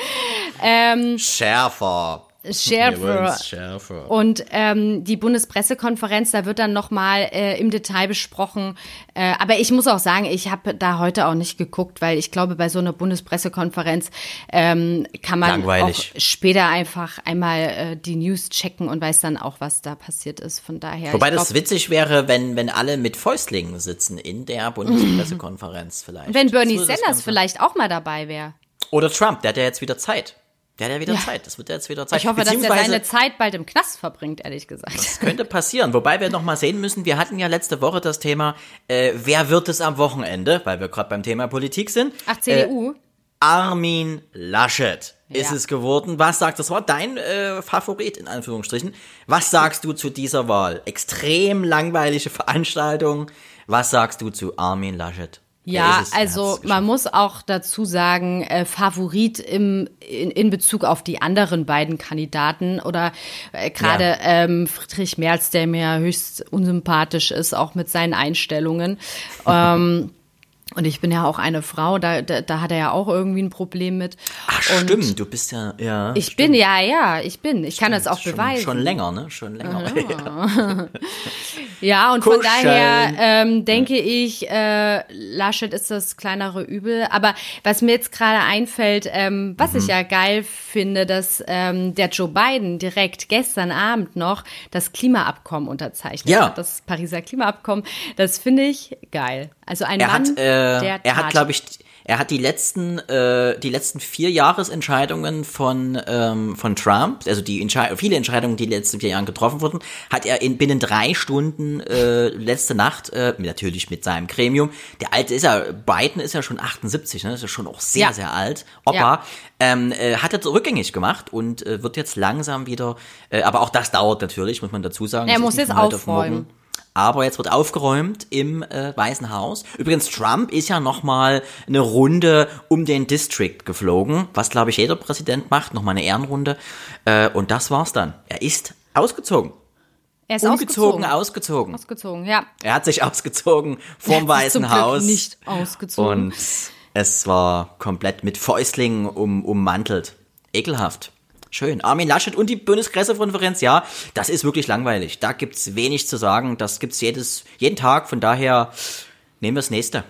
Ähm, Schärfer. Schärfer. Schärfer. Und ähm, die Bundespressekonferenz, da wird dann nochmal äh, im Detail besprochen. Äh, aber ich muss auch sagen, ich habe da heute auch nicht geguckt, weil ich glaube, bei so einer Bundespressekonferenz ähm, kann man Langweilig. auch später einfach einmal äh, die News checken und weiß dann auch, was da passiert ist. Von daher. Wobei ich das glaub, witzig wäre, wenn, wenn alle mit Fäustlingen sitzen in der Bundespressekonferenz vielleicht. wenn Bernie Sanders vielleicht auch mal dabei wäre. Oder Trump, der hat ja jetzt wieder Zeit. Der hat ja wieder Zeit. Das wird ja jetzt wieder Zeit. Ich hoffe, dass er seine Zeit bald im Knast verbringt, ehrlich gesagt. Das könnte passieren. Wobei wir noch mal sehen müssen, wir hatten ja letzte Woche das Thema, äh, wer wird es am Wochenende, weil wir gerade beim Thema Politik sind. Ach, CDU? Armin Laschet ist Ja. es geworden. Was sagst du? Das war dein äh, Favorit, in Anführungsstrichen. Was sagst du zu dieser Wahl? Extrem langweilige Veranstaltung. Was sagst du zu Armin Laschet? Ja, also man muss auch dazu sagen, äh, Favorit im, in, in Bezug auf die anderen beiden Kandidaten oder äh, gerade Ja. ähm, Friedrich Merz, der mir höchst unsympathisch ist, auch mit seinen Einstellungen. ähm, und ich bin ja auch eine Frau, da, da, da hat er ja auch irgendwie ein Problem mit. Ach, und stimmt, du bist ja, ja. Ich bin, ja, ja, ich bin. Ich kann das auch schon, beweisen. Schon länger, ne? Schon länger. (laughs) (laughs) Ja, und von Kuscheln. daher ähm, denke ich, äh, Laschet ist das kleinere Übel. Aber was mir jetzt gerade einfällt, ähm, was Mhm. ich ja geil finde, dass ähm, der Joe Biden direkt gestern Abend noch das Klimaabkommen unterzeichnet Ja. hat, das Pariser Klimaabkommen. Das finde ich geil. Also ein Er Mann, hat, äh, der er hat, glaube ich, er hat die letzten, äh, die letzten vier Jahresentscheidungen von ähm, von Trump, also die Entschei viele Entscheidungen, die in den letzten vier Jahren getroffen wurden, hat er in binnen drei Stunden äh, letzte Nacht, äh, natürlich mit seinem Gremium. Der alte ist ja, Biden ist ja schon 78, ne, ist ja schon auch sehr Ja. sehr alt. Opa Ja. ähm, äh, hat er rückgängig gemacht und äh, wird jetzt langsam wieder, äh, aber auch das dauert natürlich, muss man dazu sagen. Er muss jetzt aufräumen. Aber jetzt wird aufgeräumt im äh, Weißen Haus. Übrigens, Trump ist ja nochmal eine Runde um den District geflogen, was, glaube ich, jeder Präsident macht, nochmal eine Ehrenrunde. Äh, und das war's dann. Er ist ausgezogen. er ist Umgezogen, ausgezogen. ausgezogen. Ausgezogen, ja. Er hat sich ausgezogen vorm Er hat sich zum Weißen Haus. nicht ausgezogen. Und es war komplett mit Fäustlingen um, ummantelt. Ekelhaft. Schön. Armin Laschet und die Bundespressekonferenz, ja, das ist wirklich langweilig. Da gibt's wenig zu sagen. Das gibt's jedes, jeden Tag. Von daher nehmen wir das nächste.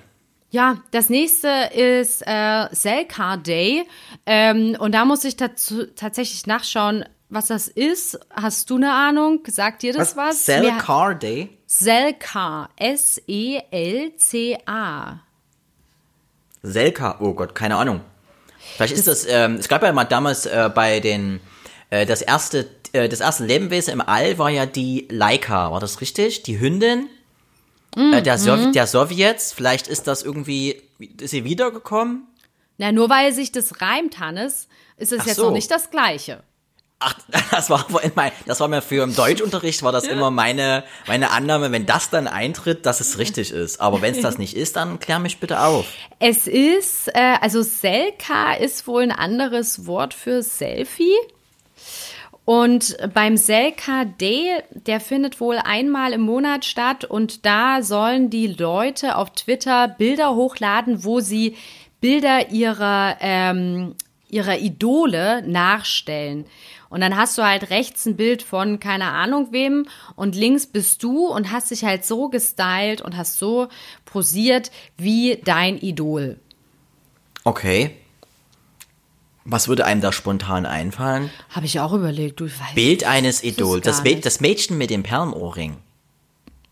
Ja, das nächste ist äh, Selcar Day. Ähm, und da muss ich dazu tatsächlich nachschauen, was das ist. Hast du eine Ahnung? Sagt dir das was? Car Day? Selcar. S-E-L-C-A. Selka, oh Gott, keine Ahnung. Vielleicht ist das, ähm, es gab ja mal damals äh, bei den, äh, das erste, äh, das erste Lebewesen im All war ja die Laika, war das richtig? Die Hündin äh, der, Sow der Sowjets, vielleicht ist das irgendwie, ist sie wiedergekommen? Na, nur weil sich das reimt, Hannes, ist es Ach jetzt so. noch nicht das Gleiche. Ach, (laughs) das war mein, das war mir für im Deutschunterricht war das immer meine meine Annahme, wenn das dann eintritt, dass es richtig ist. Aber wenn es das nicht ist, dann klär mich bitte auf. Es ist, äh, also Selka ist wohl ein anderes Wort für Selfie. Und beim Selka Day, der findet wohl einmal im Monat statt und da sollen die Leute auf Twitter Bilder hochladen, wo sie Bilder ihrer, ähm, ihrer Idole nachstellen. Und dann hast du halt rechts ein Bild von keine Ahnung wem und links bist du und hast dich halt so gestylt und hast so posiert wie dein Idol. Okay. Was würde einem da spontan einfallen? Habe ich auch überlegt, du weißt. Bild eines Idols. Das, nicht. das Mädchen mit dem Perlenohrring.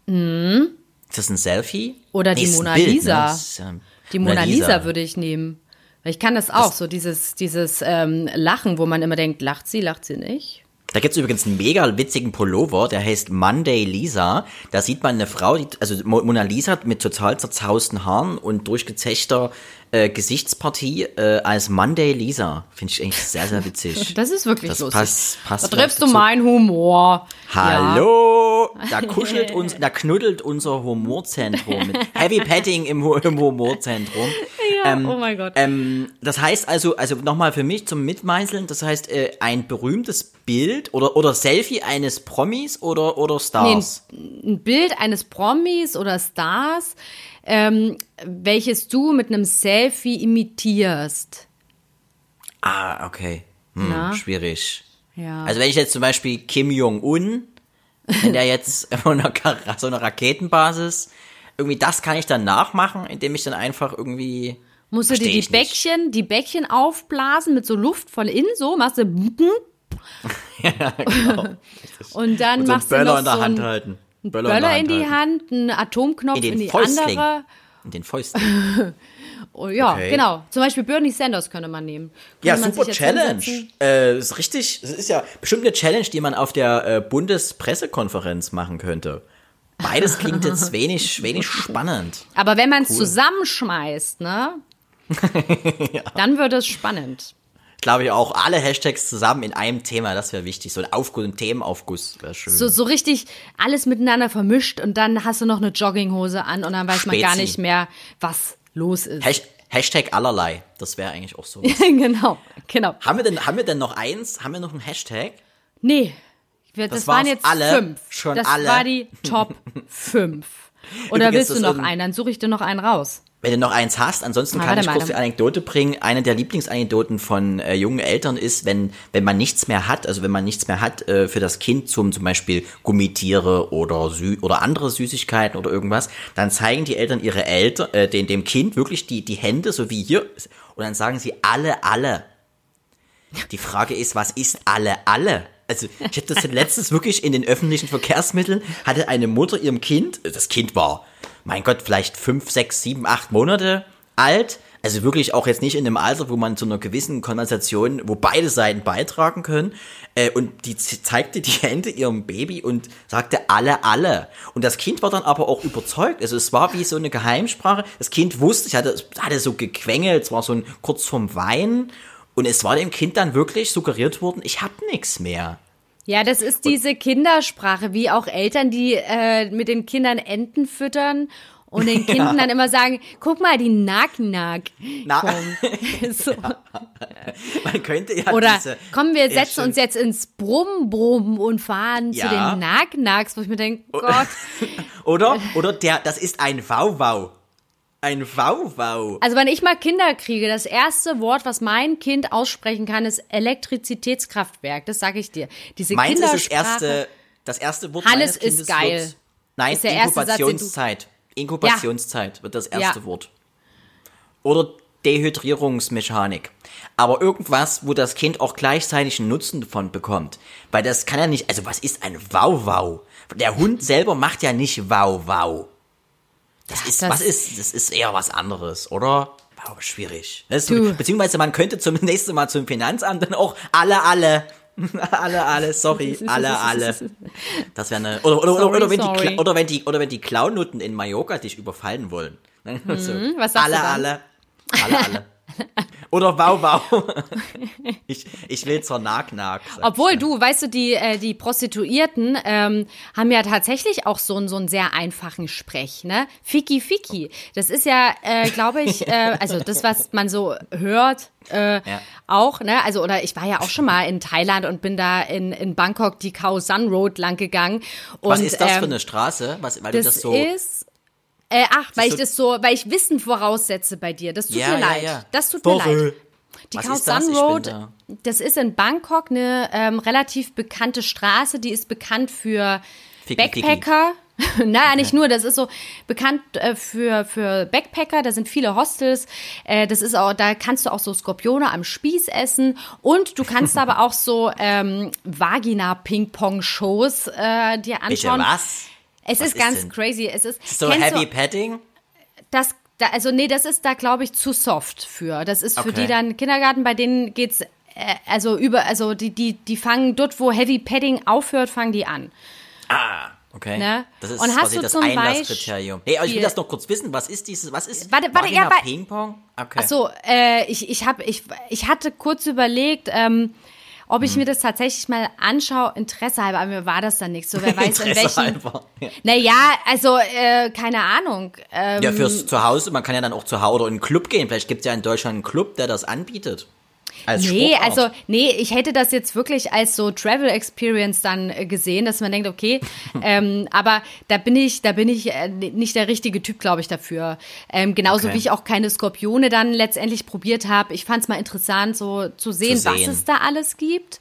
Ist das ein Selfie? Oder die ist ein Mona Bild, ne? Lisa. Ist, ähm, Die Mona Lisa würde ich nehmen. Ich kann das auch, so dieses, dieses ähm, Lachen, wo man immer denkt, lacht sie, lacht sie nicht. Da gibt's übrigens einen mega witzigen Pullover, der heißt Monday Lisa. Da sieht man eine Frau, die, also Mo- Mona Lisa mit total zerzausten Haaren und durchgezechter äh, Gesichtspartie äh, als Monday Lisa. Finde ich eigentlich sehr, sehr witzig. (laughs) Das ist wirklich Das lustig. passt- passt da triffst du meinen Humor. Hallo! Da kuschelt uns, da knuddelt unser Humorzentrum mit (laughs) Heavy Petting im, im Humorzentrum. Ja, oh mein Gott. Ähm, das heißt also, also nochmal für mich zum Mitmeißeln, das heißt äh, ein berühmtes Bild oder, oder Selfie eines Promis oder, oder Nee, Stars. ein Bild eines Promis oder Stars, ähm, welches du mit einem Selfie imitierst. Ah, okay. Hm, Na? schwierig. Ja. Also wenn ich jetzt zum Beispiel Kim Jong-un, wenn der jetzt (laughs) von so einer Raketenbasis, irgendwie das kann ich dann nachmachen, indem ich dann einfach irgendwie... Musst du dir die ich nicht. Bäckchen, die Bäckchen aufblasen mit so Luft von innen, so machst du (laughs) und dann Und so machst du noch in der so Hand einen halten. Böller, in die. Hand, einen Atomknopf In in, den die Fäustling. andere. In den Fäusten. (laughs) Oh, ja, Okay. genau. Zum Beispiel Bernie Sanders könnte man nehmen. Ja, Könnte man super Challenge. Äh, ist richtig. Das ist ja bestimmt eine Challenge, die man auf der äh, Bundespressekonferenz machen könnte. Beides klingt jetzt (laughs) wenig, wenig spannend. Aber wenn man es zusammenschmeißt, ne? (laughs) Dann wird es spannend. Glaube ich auch, alle Hashtags zusammen in einem Thema, das wäre wichtig. So ein Aufguss, ein Themenaufguss wäre schön. So, so richtig alles miteinander vermischt und dann hast du noch eine Jogginghose an und dann weiß man gar Spezi. nicht mehr, was los ist. Hash Hashtag allerlei. Das wäre eigentlich auch so. (laughs) genau, genau. haben, wir denn, haben wir denn noch eins? Haben wir noch einen Hashtag? Nee, wir- das, Das waren jetzt alle? fünf. Schon das alle? war die Top (laughs) fünf. Oder Übrigens, willst du noch einen? Dann suche ich dir noch einen raus. Wenn du noch eins hast, ansonsten Ah, kann ich kurz die Anekdote bringen. Eine der Lieblingsanekdoten von äh, jungen Eltern ist, wenn, wenn man nichts mehr hat, also wenn man nichts mehr hat äh, für das Kind zum zum Beispiel Gummitiere oder Sü oder andere Süßigkeiten oder irgendwas, dann zeigen die Eltern ihre Eltern, äh, den, dem Kind wirklich die, die Hände, so wie hier, und dann sagen sie alle, alle. Die Frage ist, was ist alle, alle? Also, ich habe das (laughs) letztens wirklich in den öffentlichen Verkehrsmitteln, hatte eine Mutter ihrem Kind, das Kind war, mein Gott, vielleicht fünf, sechs, sieben, acht Monate alt, also wirklich auch jetzt nicht in dem Alter, wo man zu einer gewissen Konversation, wo beide Seiten beitragen können, äh, und die zeigte die (laughs) Hände ihrem Baby und sagte alle, alle. Und das Kind war dann aber auch überzeugt, also es war wie so eine Geheimsprache, das Kind wusste, ich hatte, hatte so gequengelt, es war so ein kurz vorm Weinen, und es war dem Kind dann wirklich suggeriert worden, ich hab nix mehr. Ja, das ist diese Kindersprache, wie auch Eltern, die äh, mit den Kindern Enten füttern und den (laughs) Kindern dann immer sagen, guck mal, die Nack-Nack. Na- kommen. (laughs) (laughs) so. Man könnte ja Oder diese, komm, wir Ja, setzen stimmt. uns jetzt ins Brumm-Brumm und fahren zu Ja. den Nack-Nacks, wo ich mir denke, Gott. Oder, oder der, das ist ein Wauwau. Ein Wauwau. Also wenn ich mal Kinder kriege, das erste Wort, was mein Kind aussprechen kann, ist Elektrizitätskraftwerk. Das sage ich dir. Diese Meins ist das erste, das erste Wort Hannes meines ist Kindes geil. Wird, nein, Ist erste Satz, Inkubationszeit. Inkubationszeit wird das erste Ja. Wort. Oder Dehydrierungsmechanik. Aber irgendwas, wo das Kind auch gleichzeitig einen Nutzen davon bekommt. Weil das kann ja nicht, also was ist ein Wauwau? Der Hund selber macht ja nicht Wauwau. Das ist, das- was ist, das ist eher was anderes, oder? Wow, schwierig. Du. beziehungsweise man könnte zum (laughs) nächsten Mal zum Finanzamt dann auch alle, alle, (laughs) alle, alle, sorry, (laughs) alle, alle. Das wäre eine, oder, oder, Sorry, oder, wenn die, sorry. Oder wenn die, oder wenn die Clownnutten in Mallorca dich überfallen wollen. so, Mhm, was sagst alle, du dann? alle, alle, alle. Oder wow, wow. (laughs) Ich, ich will zur Nack-Nack. sag Obwohl du, weißt du, die, äh, die Prostituierten ähm, haben ja tatsächlich auch so, einen so einen sehr einfachen Sprech, ne? Fiki Fiki. Das ist ja, äh, glaube ich, äh, also das, was man so hört, äh, Ja. auch, ne? Also, oder ich war ja auch schon mal in Thailand und bin da in, in Bangkok die Khao San Road lang gegangen. Und, Was ist das ähm, für eine Straße? Was, weil Das, das so. ist. Äh, ach, weil ich das so, weil ich Wissen voraussetze bei dir. Das tut Ja, mir ja, leid. ja. Das tut mir Sorry. leid. Die Was Khao? San Road, da. das ist in Bangkok eine ähm, relativ bekannte Straße. Die ist bekannt für Ficky, ficky. Backpacker. (laughs) naja, nicht nur, das ist so bekannt äh, für, für Backpacker, da sind viele Hostels. Äh, das ist auch, da kannst du auch so Skorpione am Spieß essen und du kannst aber auch so ähm, Vagina-Ping-Pong-Shows äh, dir Bitte anschauen. was? Es Was ist ist ganz denn? crazy. Es ist So Heavy du, Petting? das, da, also nee, das ist da glaube ich zu soft für. Das ist für Okay. die dann Kindergarten, bei denen geht's äh, also über also die die die fangen dort wo Heavy Padding aufhört, fangen die an. Ah. Okay. Ne? Das ist Und hast quasi du das zum Einlasskriterium. Hey, aber ich will das noch kurz wissen. Was ist dieses, was ist Warte, warte, ja, wa- Ping-Pong? Okay. Ach so, äh, ich, ich, ich, ich hatte kurz überlegt, ähm, ob Hm. ich mir das tatsächlich mal anschaue, Interesse halber, aber mir war das dann nicht so. Wer (laughs) weiß, in Interesse welchen. halber. Ja. Naja, also, äh, keine Ahnung. Ähm, Ja, fürs Zuhause, man kann ja dann auch zu Hause oder in einen Club gehen. Vielleicht gibt es ja in Deutschland einen Club, der das anbietet. Als Nee, Sportart. also, nee, ich hätte das jetzt wirklich als so Travel Experience dann äh, gesehen, dass man denkt, okay, (laughs) ähm, aber da bin ich, da bin ich äh, nicht der richtige Typ, glaube ich, dafür. Ähm, genauso Okay. wie ich auch keine Skorpione dann letztendlich probiert habe. Ich fand es mal interessant, so zu sehen, Zu was sehen. es da alles gibt.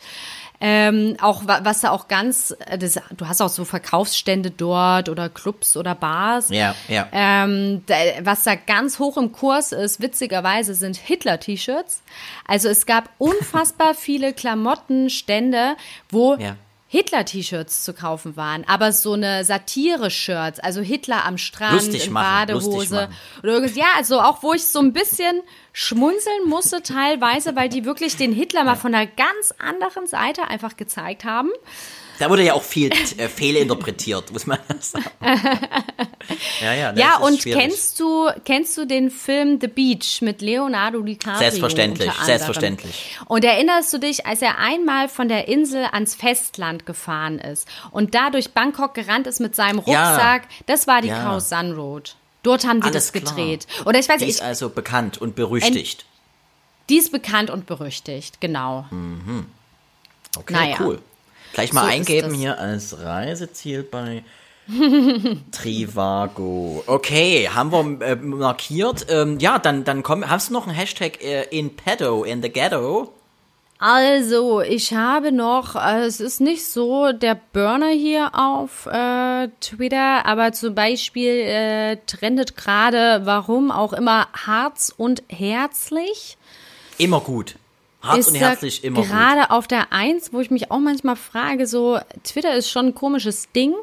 Ähm, auch wa- was da auch ganz, äh, das, du hast auch so Verkaufsstände dort oder Clubs oder Bars. Ja, ja. Ähm, da, was da ganz hoch im Kurs ist, witzigerweise, sind Hitler-T-Shirts. Also es gab unfassbar (laughs) viele Klamottenstände, wo Ja. Hitler-T-Shirts zu kaufen waren, aber so eine Satire-Shirts, also Hitler am Strand Lustig in machen, Badehose oder irgendwas. Ja, also auch wo ich so ein bisschen schmunzeln musste teilweise, weil die wirklich den Hitler mal von einer ganz anderen Seite einfach gezeigt haben. Da wurde ja auch viel äh, fehlinterpretiert, muss man sagen. (laughs) ja, ja. das Ja, und schwierig. kennst du, kennst du den Film The Beach mit Leonardo DiCaprio? Selbstverständlich, selbstverständlich. Und erinnerst du dich, als er einmal von der Insel ans Festland gefahren ist und da durch Bangkok gerannt ist mit seinem Ja. Rucksack? Das war die Ja. Khao Sun Road. Dort haben Alles das klar. gedreht. Oder ich weiß Die ist also bekannt und berüchtigt. die ist bekannt und berüchtigt, genau. Okay, naja. cool. Gleich mal So eingeben hier als Reiseziel bei (laughs) Trivago. Okay, haben wir äh, markiert. Ähm, ja, dann, dann komm, hast du noch einen Hashtag äh, in pedo, in the ghetto? Also, ich habe noch, äh, es ist nicht so der Burner hier auf äh, Twitter, aber zum Beispiel äh, trendet gerade, warum auch immer, Harz und Herzlich. Immer gut. Hart ist und da herzlich immer gut. gerade auf der Eins, wo ich mich auch manchmal frage, so, Twitter ist schon ein komisches Ding.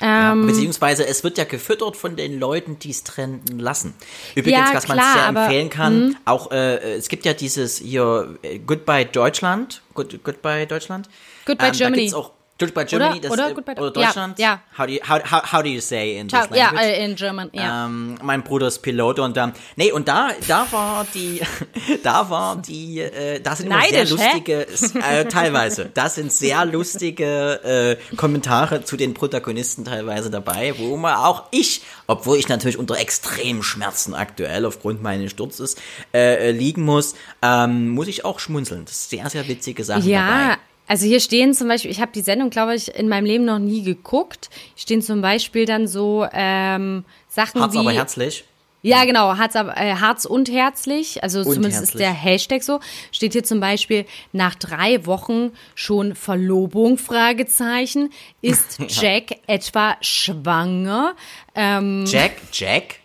Ja, Ähm, beziehungsweise es wird ja gefüttert von den Leuten, die es trenden lassen. Übrigens, Ja, was man sehr aber- empfehlen kann, auch äh, es gibt ja dieses hier äh, Goodbye Deutschland, Good, Goodbye Deutschland. Goodbye Ähm, da Germany. gibt's auch Goodbye Germany, Oder- das, oder äh, Goodbye oder Deu- ja, Deutschland. ja. How do you how, how, how do you say in Ciao, this ja, language? äh, in German, ja. Ähm, mein Bruder ist Pilot und ähm, nee und da da war die (laughs) da war die äh, da sind immer sehr Neidisch, lustige äh, teilweise da sind sehr lustige äh, Kommentare zu den Protagonisten teilweise dabei wo man auch ich obwohl ich natürlich unter extremen Schmerzen aktuell aufgrund meines Sturzes äh, äh, liegen muss ähm, muss ich auch schmunzeln das ist sehr sehr witzige Sachen Ja, dabei also hier stehen zum Beispiel, ich habe die Sendung, glaube ich, in meinem Leben noch nie geguckt. Hier stehen zum Beispiel dann so ähm, Sachen Hart's wie. aber herzlich Ja, genau, Harz, aber- äh, Harz und herzlich, also zumindest ist herzlich. der Hashtag so, steht hier zum Beispiel, nach drei Wochen schon Verlobung, Fragezeichen, ist (laughs) Jack etwa schwanger? Ähm, Jack Jack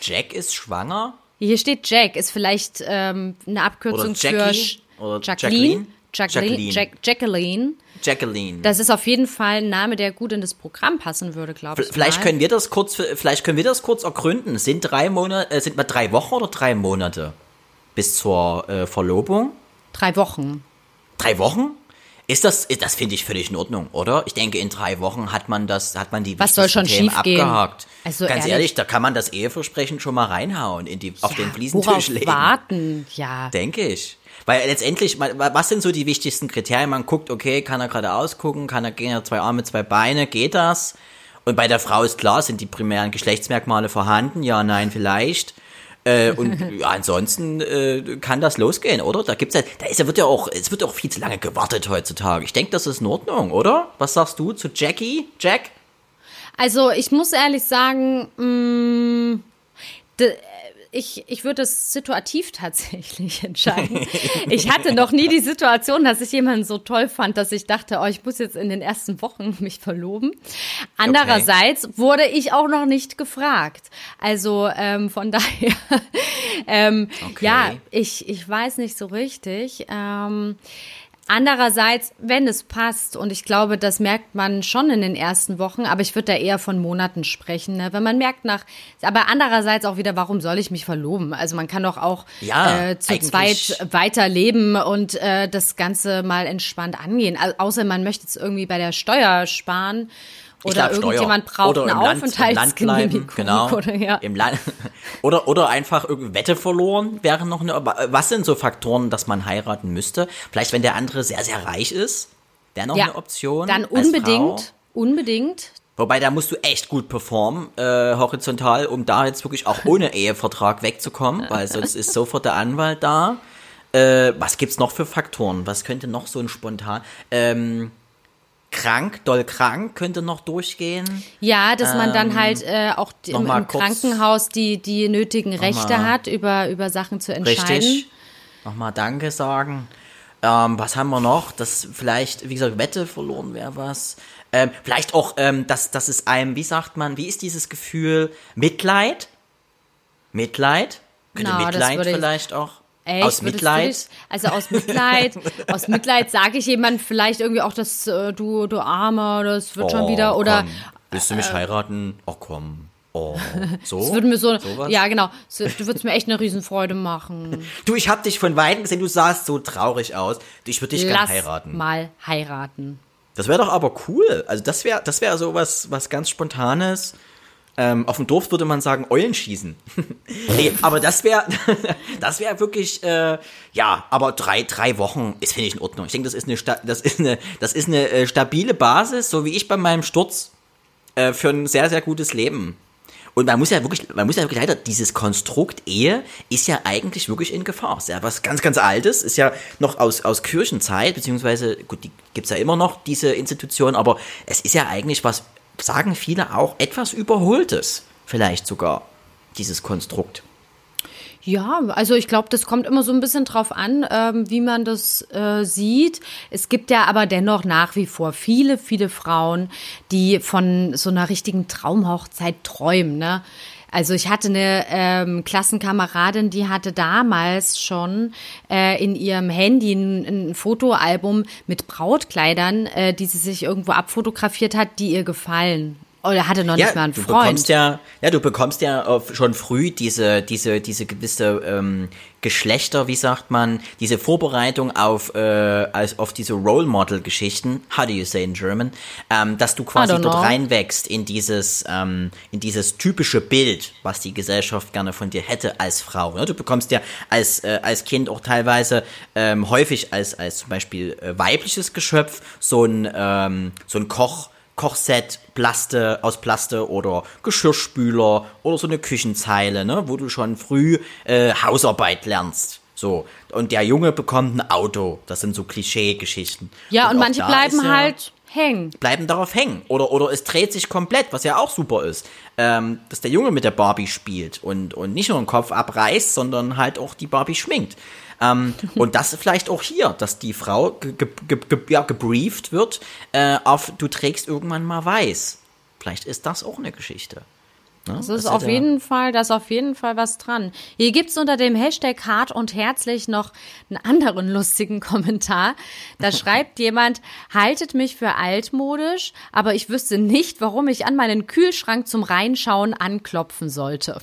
Jack ist schwanger hier steht Jack, ist vielleicht ähm, eine Abkürzung Oder für Jackie? Sch- Oder Jacqueline. Jacqueline? Jacqueline. Jack, Jacqueline. Jacqueline Das ist auf jeden Fall ein Name, der gut in das Programm passen würde, glaube ich. Vielleicht mal. können wir das kurz, vielleicht können wir das kurz ergründen. Sind drei Monate, äh, sind mal drei Wochen oder drei Monate bis zur äh, Verlobung? Drei Wochen. Drei Wochen? Ist das, ist- das finde ich völlig in Ordnung, oder? Ich denke, in drei Wochen hat man das, hat man die Was soll schon Themen abgehakt. Also Ganz ehrlich. ehrlich, da kann man das Eheversprechen schon mal reinhauen in die, auf den Ja, Fliesentisch legen. warten? Ja. Denke ich. Weil letztendlich, was sind so die wichtigsten Kriterien? Man guckt, okay, kann er gerade ausgucken, kann er gehen, er zwei Arme, zwei Beine, geht das? Und bei der Frau ist klar, sind die primären Geschlechtsmerkmale vorhanden? Ja, nein, vielleicht. Äh, und (laughs) ja, ansonsten äh, kann das losgehen, oder? Da gibt's ja, da ist ja, wird ja auch, es wird auch viel zu lange gewartet heutzutage. Ich denke, das ist in Ordnung, oder? Was sagst du zu Jackie? Jack? Also ich muss ehrlich sagen, mh, de, ich, ich würde es situativ (laughs) tatsächlich entscheiden. (laughs) Ich hatte noch nie die Situation, dass ich jemanden so toll fand, dass ich dachte, oh, ich muss jetzt in den ersten Wochen (laughs) mich verloben. Andererseits wurde ich auch noch nicht gefragt. Also ähm, von daher, ähm, Okay. ja, ich, ich weiß nicht so richtig. Ähm, Andererseits, wenn es passt, und ich glaube, das merkt man schon in den ersten Wochen, aber ich würde da eher von Monaten sprechen, ne? wenn man merkt nach, aber andererseits auch wieder, warum soll ich mich verloben? Also man kann doch auch Ja, äh, zu eigentlich- zweit weiterleben und äh, das Ganze mal entspannt angehen. Au- außer man möchte jetzt irgendwie bei der Steuer sparen Oder glaub, irgendjemand Steuer. braucht oder eine Land, Aufenthaltsgenehmigung. (laughs) genau. Oder, ja. Im Land, (laughs) oder, oder einfach irgendeine Wette verloren wäre noch eine. Was sind so Faktoren, dass man heiraten müsste? Vielleicht, wenn der andere sehr, sehr reich ist, wäre noch ja, eine Option. dann unbedingt, unbedingt. Wobei, da musst du echt gut performen, äh, horizontal, um da jetzt wirklich auch ohne (laughs) Ehevertrag wegzukommen, weil sonst ist sofort der Anwalt da. Äh, was gibt's noch für Faktoren? Was könnte noch so ein spontan? Ähm, krank, doll krank könnte noch durchgehen. Ja, dass man dann halt äh, auch die, im, im Krankenhaus die, die nötigen Rechte hat, über, über Sachen zu entscheiden. Richtig. Nochmal Danke sagen. Ähm, was haben wir noch? Dass vielleicht, wie gesagt, Wette verloren wäre was. Ähm, vielleicht auch, ähm, dass, dass es einem, wie sagt man, wie ist dieses Gefühl? Mitleid? Mitleid? Könnte das Mitleid vielleicht auch? Echt? Aus Mitleid? Dich, also aus Mitleid, (laughs) aus Mitleid sage ich jemand vielleicht irgendwie auch, dass äh, du, du Armer, das wird schon Oh, wieder oder Komm. Willst du mich heiraten? Oh komm. Oh, (laughs) so? es würde mir so, Sowas? ja genau, so, du würdest mir echt eine Riesenfreude machen. (laughs) Du, ich hab dich von Weitem gesehen, du sahst so traurig aus. Ich würde dich gern Lass heiraten. mal heiraten. Das wäre doch aber cool. Also das wäre das wäre so was, was ganz Spontanes. Ähm, auf dem Dorf würde man sagen, Eulen schießen. (laughs) nee, aber das wäre (laughs) das wäre wirklich, äh, ja, aber drei, drei Wochen ist, finde ich, in Ordnung. Ich denke, das ist eine, das ist eine, das ist eine äh, stabile Basis, so wie ich bei meinem Sturz, äh, für ein sehr, sehr gutes Leben. Und man muss ja wirklich, man muss ja wirklich leider, dieses Konstrukt Ehe ist ja eigentlich wirklich in Gefahr. Ist ja was ganz, ganz Altes, ist ja noch aus, aus Kirchenzeit, beziehungsweise, gut, die gibt's ja immer noch, diese Institution, aber es ist ja eigentlich was, sagen viele auch, etwas Überholtes, vielleicht sogar, dieses Konstrukt. Ja, also ich glaube, das kommt immer so ein bisschen drauf an, ähm, wie man das äh, sieht. Es gibt ja aber dennoch nach wie vor viele, viele Frauen, die von so einer richtigen Traumhochzeit träumen. Ne? Also ich hatte eine ähm, Klassenkameradin, die hatte damals schon äh, in ihrem Handy ein, ein Fotoalbum mit Brautkleidern, äh, die sie sich irgendwo abfotografiert hat, die ihr gefallen. Oder hatte noch nicht mal einen du Freund. bekommst ja, ja, du bekommst ja schon früh diese, diese, diese gewisse ähm, Geschlechter, wie sagt man, diese Vorbereitung auf, äh, als, auf diese Role Model Geschichten, how do you say in German, ähm, dass du quasi dort reinwächst in dieses, ähm, in dieses typische Bild, was die Gesellschaft gerne von dir hätte als Frau. Ne? Du bekommst ja als, äh, als Kind auch teilweise ähm, häufig als, als zum Beispiel äh, weibliches Geschöpf so ein, ähm, so ein Koch, Kochset, Plaste, aus Plaste oder Geschirrspüler oder so eine Küchenzeile, ne, wo du schon früh äh, Hausarbeit lernst. So. Und der Junge bekommt ein Auto. Das sind so Klischee-Geschichten. ja, und, auch manche bleiben ja- halt hängen. bleiben darauf hängen. Oder, oder es dreht sich komplett, was ja auch super ist. Ähm, dass der Junge mit der Barbie spielt und, und nicht nur den Kopf abreißt, sondern halt auch die Barbie schminkt. Ähm, und das vielleicht auch hier, dass die Frau ge ge ge ja, gebrieft wird äh, auf, du trägst irgendwann mal weiß. Vielleicht ist das auch eine Geschichte. Ne? Das ist auf jeden Fall, da ist auf jeden Fall was dran. Hier gibt's unter dem Hashtag hart und herzlich noch einen anderen lustigen Kommentar. Da (laughs) schreibt jemand, haltet mich für altmodisch, aber ich wüsste nicht, warum ich an meinen Kühlschrank zum Reinschauen anklopfen sollte.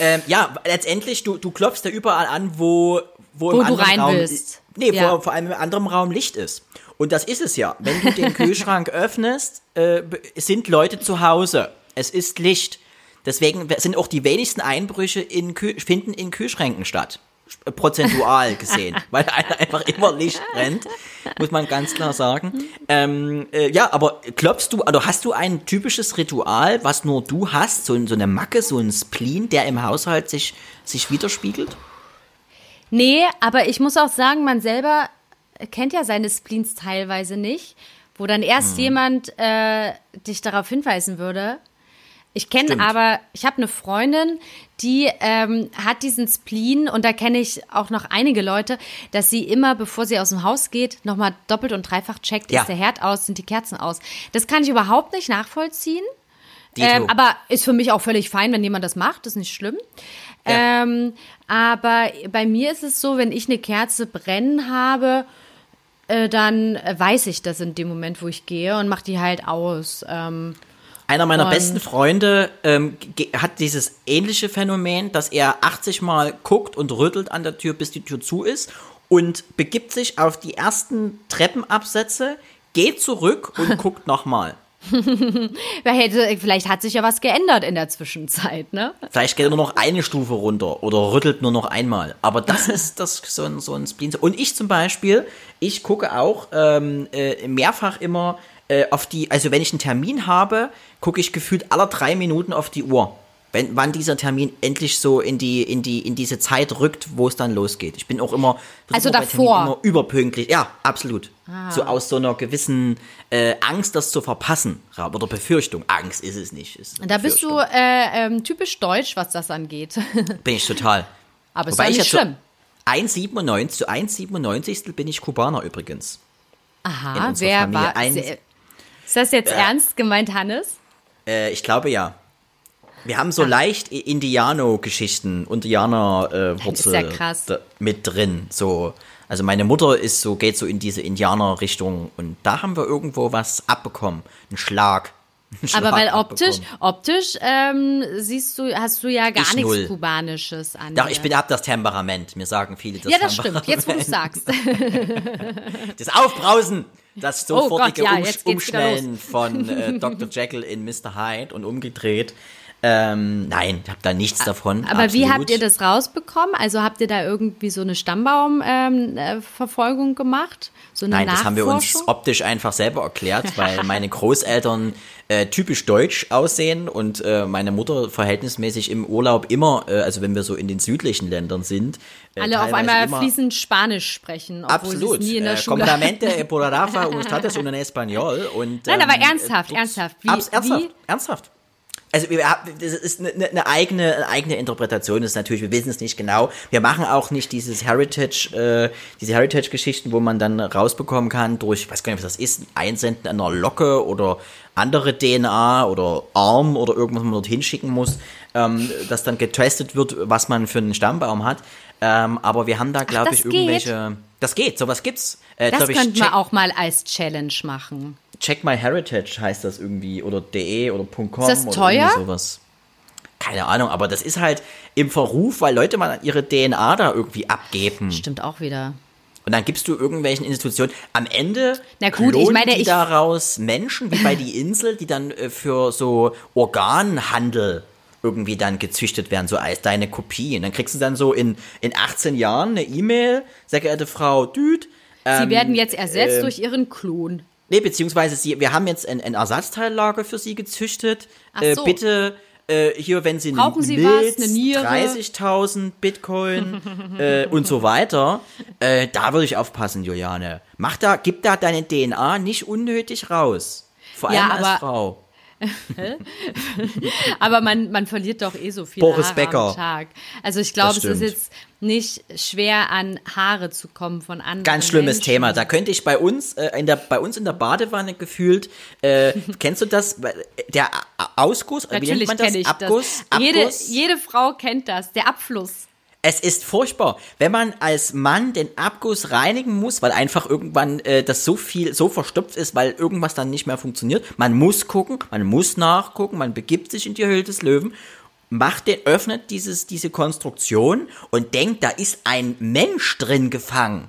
Ähm, ja, letztendlich, du, du klopfst ja überall an, wo, wo, im Wo du anderen rein Raum, willst. Nee, Ja. vor, vor allem im anderen Raum Licht ist. Und das ist es ja. Wenn du den Kühlschrank (laughs) öffnest, äh, sind Leute zu Hause. Es ist Licht. Deswegen sind auch die wenigsten Einbrüche in Kühl finden in Kühlschränken statt. Prozentual gesehen. (laughs) weil einfach immer Licht brennt. Muss man ganz klar sagen. Ähm, äh, ja, aber klopfst du, also hast du ein typisches Ritual, was nur du hast? So, so eine Macke, so ein Spleen, der im Haushalt sich, sich widerspiegelt? Nee, aber ich muss auch sagen, man selber kennt ja seine Spleens teilweise nicht, wo dann erst Hm. jemand äh, dich darauf hinweisen würde. Ich kenne aber, ich habe eine Freundin, die ähm, hat diesen Spleen und da kenne ich auch noch einige Leute, dass sie immer, bevor sie aus dem Haus geht, nochmal doppelt und dreifach checkt, Ja. ist der Herd aus, sind die Kerzen aus. Das kann ich überhaupt nicht nachvollziehen. Ähm, aber ist für mich auch völlig fein, wenn jemand das macht, ist nicht schlimm. Ja. Ähm, aber bei mir ist es so, wenn ich eine Kerze brennen habe, äh, dann weiß ich das in dem Moment, wo ich gehe und mache die halt aus. Ähm, Einer meiner Und- besten Freunde ähm, hat dieses ähnliche Phänomen, dass er 80 Mal guckt und rüttelt an der Tür, bis die Tür zu ist und begibt sich auf die ersten Treppenabsätze, geht zurück und (laughs) guckt nochmal. (laughs) Vielleicht hat sich ja was geändert in der Zwischenzeit, ne? Vielleicht geht er nur noch eine Stufe runter oder rüttelt nur noch einmal. Aber das (laughs) ist das so ein, so ein Spleen. Und ich zum Beispiel, ich gucke auch ähm, äh, mehrfach immer äh, auf die, also wenn ich einen Termin habe, gucke ich gefühlt alle drei Minuten auf die Uhr wenn, wann dieser Termin endlich so in die, in die, in diese Zeit rückt, wo es dann losgeht. Ich bin auch immer, also immer davor. immer überpünktlich. Ja, absolut. Ah. So aus so einer gewissen äh, Angst, das zu verpassen. Oder Befürchtung. Angst ist es nicht. Ist da bist du äh, ähm, typisch deutsch, was das angeht. (laughs) bin ich total. Aber es ist nicht schlimm. 1,97 zu 1,97 bin ich Kubaner übrigens. Aha, wer Familie. war? Ein, ist das jetzt äh, ernst gemeint, Hannes? Äh, ich glaube ja. Wir haben so Ach. leicht Indiano-Geschichten, Indianer-Wurzel äh, ja mit drin. So, also meine Mutter ist so, geht so in diese Indianer-Richtung und da haben wir irgendwo was abbekommen. Einen Schlag. (laughs) Aber weil optisch, optisch ähm, siehst du, hast du ja gar ich nichts null. Kubanisches an. Doch, ich bin ab das Temperament. Mir sagen viele das Ja, das stimmt. Jetzt, wo du (laughs) sagst. (laughs) das Aufbrausen. Das sofortige oh Gott, ja, Umschnellen von äh, Dr. Jekyll in Mr. Hyde und umgedreht. Ähm, nein, ich habe da nichts davon. Aber absolut. wie habt ihr das rausbekommen? Also habt ihr da irgendwie so eine Stammbaumverfolgung ähm, gemacht? So nein, das haben wir uns optisch einfach selber erklärt, (laughs) weil meine Großeltern äh, typisch deutsch aussehen und äh, meine Mutter verhältnismäßig im Urlaub immer, äh, also wenn wir so in den südlichen Ländern sind, äh, alle auf einmal fließend Spanisch sprechen, absolut. nie in der äh, Schule. Completamente por Rafa ustedes (laughs) un español und Nein, aber ähm, ernsthaft, ernsthaft. Wie, ernsthaft, wie? ernsthaft also wir, das ist eine, eine, eigene, eine eigene Interpretation, das ist natürlich, wir wissen es nicht genau. Wir machen auch nicht dieses Heritage, äh, diese Heritage-Geschichten, wo man dann rausbekommen kann durch, ich weiß gar nicht, was das ist, Einsenden einer Locke oder andere DNA oder Arm oder irgendwas, was man dorthin schicken muss, ähm, dass dann getestet wird, was man für einen Stammbaum hat. Ähm, aber wir haben da, glaube ich, irgendwelche. Geht. Das geht, sowas gibt's. Äh, das könnten wir auch mal als Challenge machen. Check My Heritage heißt das irgendwie oder de oder .com ist das oder teuer? sowas. Keine Ahnung, aber das ist halt im Verruf, weil Leute mal ihre DNA da irgendwie abgeben. Stimmt auch wieder. Und dann gibst du irgendwelchen Institutionen. Am Ende Na gut, ich meine, die ich daraus Menschen, wie bei die (laughs) Insel, die dann äh, für so Organhandel irgendwie dann gezüchtet werden, so als deine Kopie. Und dann kriegst du dann so in, in 18 Jahren eine E-Mail, sehr geehrte Frau Düd. Ähm, Sie werden jetzt ersetzt äh, durch Ihren Klon. Nee, beziehungsweise sie, wir haben jetzt ein, ein Ersatzteillager für sie gezüchtet. Äh, so. Bitte äh, hier, wenn sie Brauchen Sie Milz, was, 30.000 Bitcoin (laughs) äh, und so weiter, äh, da würde ich aufpassen, Juliane. Mach da, gib da deine DNA nicht unnötig raus. Vor allem ja, als Frau. (laughs) aber man, man verliert doch eh so viel Boris Haare Becker. am Tag. Also ich glaube, es ist jetzt nicht schwer an Haare zu kommen von anderen. Ganz schlimmes Menschen. Thema. Da könnte ich bei uns äh, in der bei uns in der Badewanne gefühlt. Äh, (laughs) kennst du das? Der Ausguss? Natürlich kenne ich Abguss, das. Jede, jede Frau kennt das. Der Abfluss. Es ist furchtbar, wenn man als Mann den Abguss reinigen muss, weil einfach irgendwann äh, das so viel, so verstopft ist, weil irgendwas dann nicht mehr funktioniert. Man muss gucken, man muss nachgucken, man begibt sich in die Höhle des Löwen, macht den, öffnet dieses, diese Konstruktion und denkt, da ist ein Mensch drin gefangen.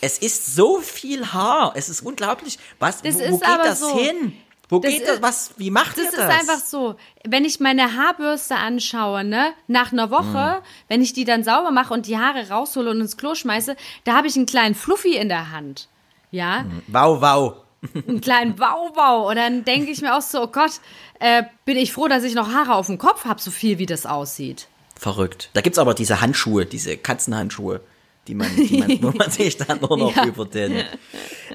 Es ist so viel Haar, es ist unglaublich. Was, das wo, wo geht das so. hin? Wo das geht das? Was? Wie macht das? Das ist einfach so. Wenn ich meine Haarbürste anschaue, ne, nach einer Woche, mhm. wenn ich die dann sauber mache und die Haare raushole und ins Klo schmeiße, da habe ich einen kleinen Fluffy in der Hand. Ja. Mhm. Wow, wow. (laughs) einen kleinen Wow, wow. Und dann denke ich mir auch so, oh Gott, äh, bin ich froh, dass ich noch Haare auf dem Kopf habe, so viel wie das aussieht. Verrückt. Da gibt es aber diese Handschuhe, diese Katzenhandschuhe die man, die man, wo man (laughs) sich dann nur noch ja. über den.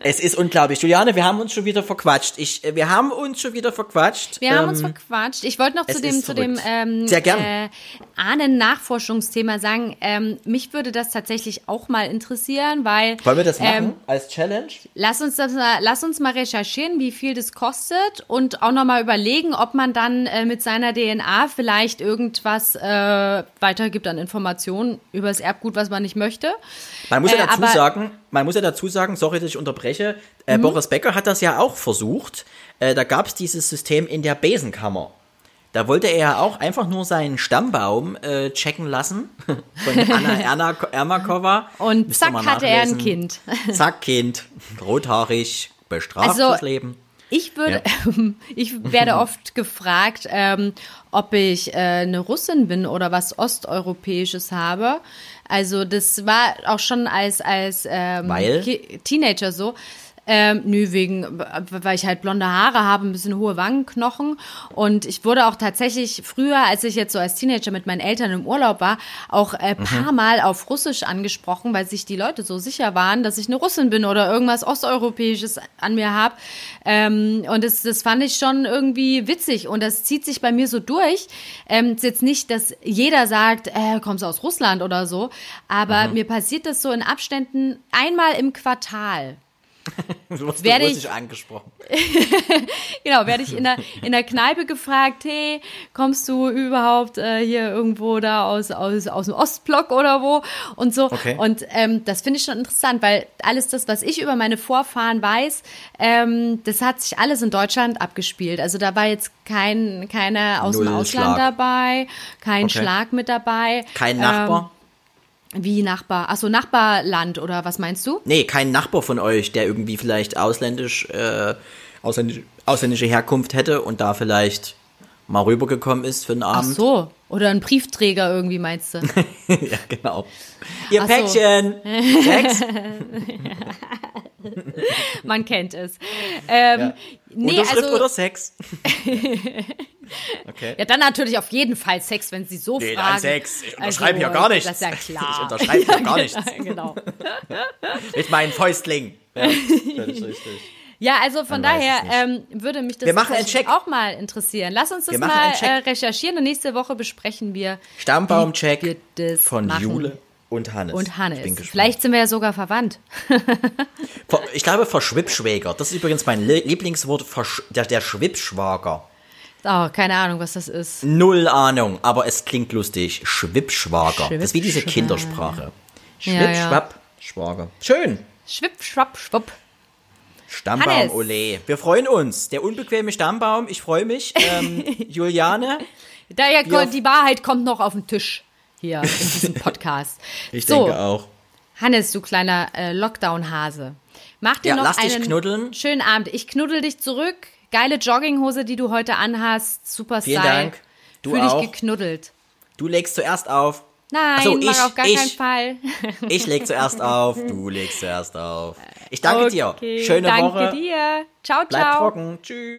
Es ist unglaublich. Juliane, wir haben uns schon wieder verquatscht. Ich, äh, wir haben uns schon wieder verquatscht. Wir ähm, haben uns ähm, verquatscht. Ich wollte noch zu dem, zu dem ähm, Sehr gern. Äh, Ahnen-Nachforschungsthema sagen. Ähm, mich würde das tatsächlich auch mal interessieren, weil. Wollen wir das machen ähm, als Challenge? Lass uns das mal, lass uns mal recherchieren, wie viel das kostet und auch noch mal überlegen, ob man dann äh, mit seiner DNA vielleicht irgendwas äh, weitergibt an Informationen über das Erbgut, was man nicht möchte. Man muss ja äh, dazu sagen, man muss ja dazu sagen, sorry, dass ich unterbreche, äh, mhm. Boris Becker hat das ja auch versucht. Äh, da gab es dieses System in der Besenkammer. Da wollte er ja auch einfach nur seinen Stammbaum äh, checken lassen (laughs) von Anna Erna Ermakova. Und zack hatte er ein Kind. zack, Kind. Rothaarig, bestraft also, Leben. Ich würde, (laughs) ich werde (laughs) oft gefragt, ähm, ob ich äh, eine Russin bin oder was Osteuropäisches habe. Also das war auch schon als als ähm? Teenager so. Ähm, nö, wegen, weil ich halt blonde Haare habe, ein bisschen hohe Wangenknochen. Und ich wurde auch tatsächlich früher, als ich jetzt so als Teenager mit meinen Eltern im Urlaub war, auch ein äh, paar Mal auf Russisch angesprochen, weil sich die Leute so sicher waren, dass ich eine Russin bin oder irgendwas Osteuropäisches an mir habe. Ähm, und das, das fand ich schon irgendwie witzig. Und das zieht sich bei mir so durch. Ähm, ist jetzt nicht, dass jeder sagt, äh, kommst du aus Russland oder so. Aber mir passiert das so in Abständen einmal im Quartal. (laughs) Du wirst Werde russisch ich- angesprochen. (laughs) Genau, werde ich in der, in der Kneipe gefragt, hey, kommst du überhaupt äh, hier irgendwo da aus, aus, aus dem Ostblock oder wo? Und so. Okay. Und ähm, das finde ich schon interessant, weil alles das, was ich über meine Vorfahren weiß, ähm, das hat sich alles in Deutschland abgespielt. Also da war jetzt kein, keiner aus dem Null Ausland Schlag. dabei, kein Okay. Schlag mit dabei. Kein Nachbar? Ähm, wie Nachbar? Achso, Nachbarland oder was meinst du? Nee, kein Nachbar von euch, der irgendwie vielleicht ausländisch, äh, ausländisch, ausländische Herkunft hätte und da vielleicht mal rübergekommen ist für einen Ach Abend. so. Oder ein Briefträger irgendwie meinst du? (laughs) ja, genau. Ihr Ach so. Päckchen! (laughs) Sex? (laughs) (laughs) Man kennt es. Ähm, Ja. Nee, Unterschrift also, oder Sex? (laughs) okay. ja, dann natürlich auf jeden Fall Sex, wenn sie so Nee, fragen. dann Sex. Ich unterschreibe hier gar Das nichts. ist ja klar. (laughs) Ich unterschreibe hier gar nichts. genau. Mit meinen Fäustlingen. Ja, völlig richtig. Ja, also von Man daher ähm, würde mich das auch mal interessieren. Lass uns das mal äh, recherchieren und nächste Woche besprechen wir Stammbaumcheck das von machen. Jule und Hannes. und Ich Hannes. Vielleicht sind wir ja sogar verwandt. (laughs) Ver- Ich glaube, Verschwippschwäger. Das ist übrigens mein Lie- Lieblingswort, der, der Schwippschwager. Oh, keine Ahnung, was das ist. Null Ahnung, aber es klingt lustig. Schwippschwager. Das ist wie diese. Kindersprache. Ja, Schwipp, ja. Schwager. Schön. Schwipp, schwapp, schwupp. Stammbaum, Hannes. ole. Wir freuen uns. Der unbequeme Stammbaum, ich freue mich. Ähm, (laughs) Juliane, Da ja, die Wahrheit kommt noch auf den Tisch hier in diesem Podcast. (laughs) ich so, denke auch. Hannes, du kleiner äh, Lockdown-Hase. Mach dir Ja, noch lass dich einen knuddeln. schönen Abend. Ich knuddel dich zurück. Geile Jogginghose, die du heute anhast. Super Vielen Style. Dank. Du Fühl auch. dich geknuddelt. Du legst zuerst auf. Nein, Ach so, ich- auf gar ich. keinen Fall. (laughs) Ich leg zuerst auf, du legst zuerst auf. Ich danke dir. Okay, Schöne danke Woche. dir. Ciao, Bleib ciao. trocken. Tschüss.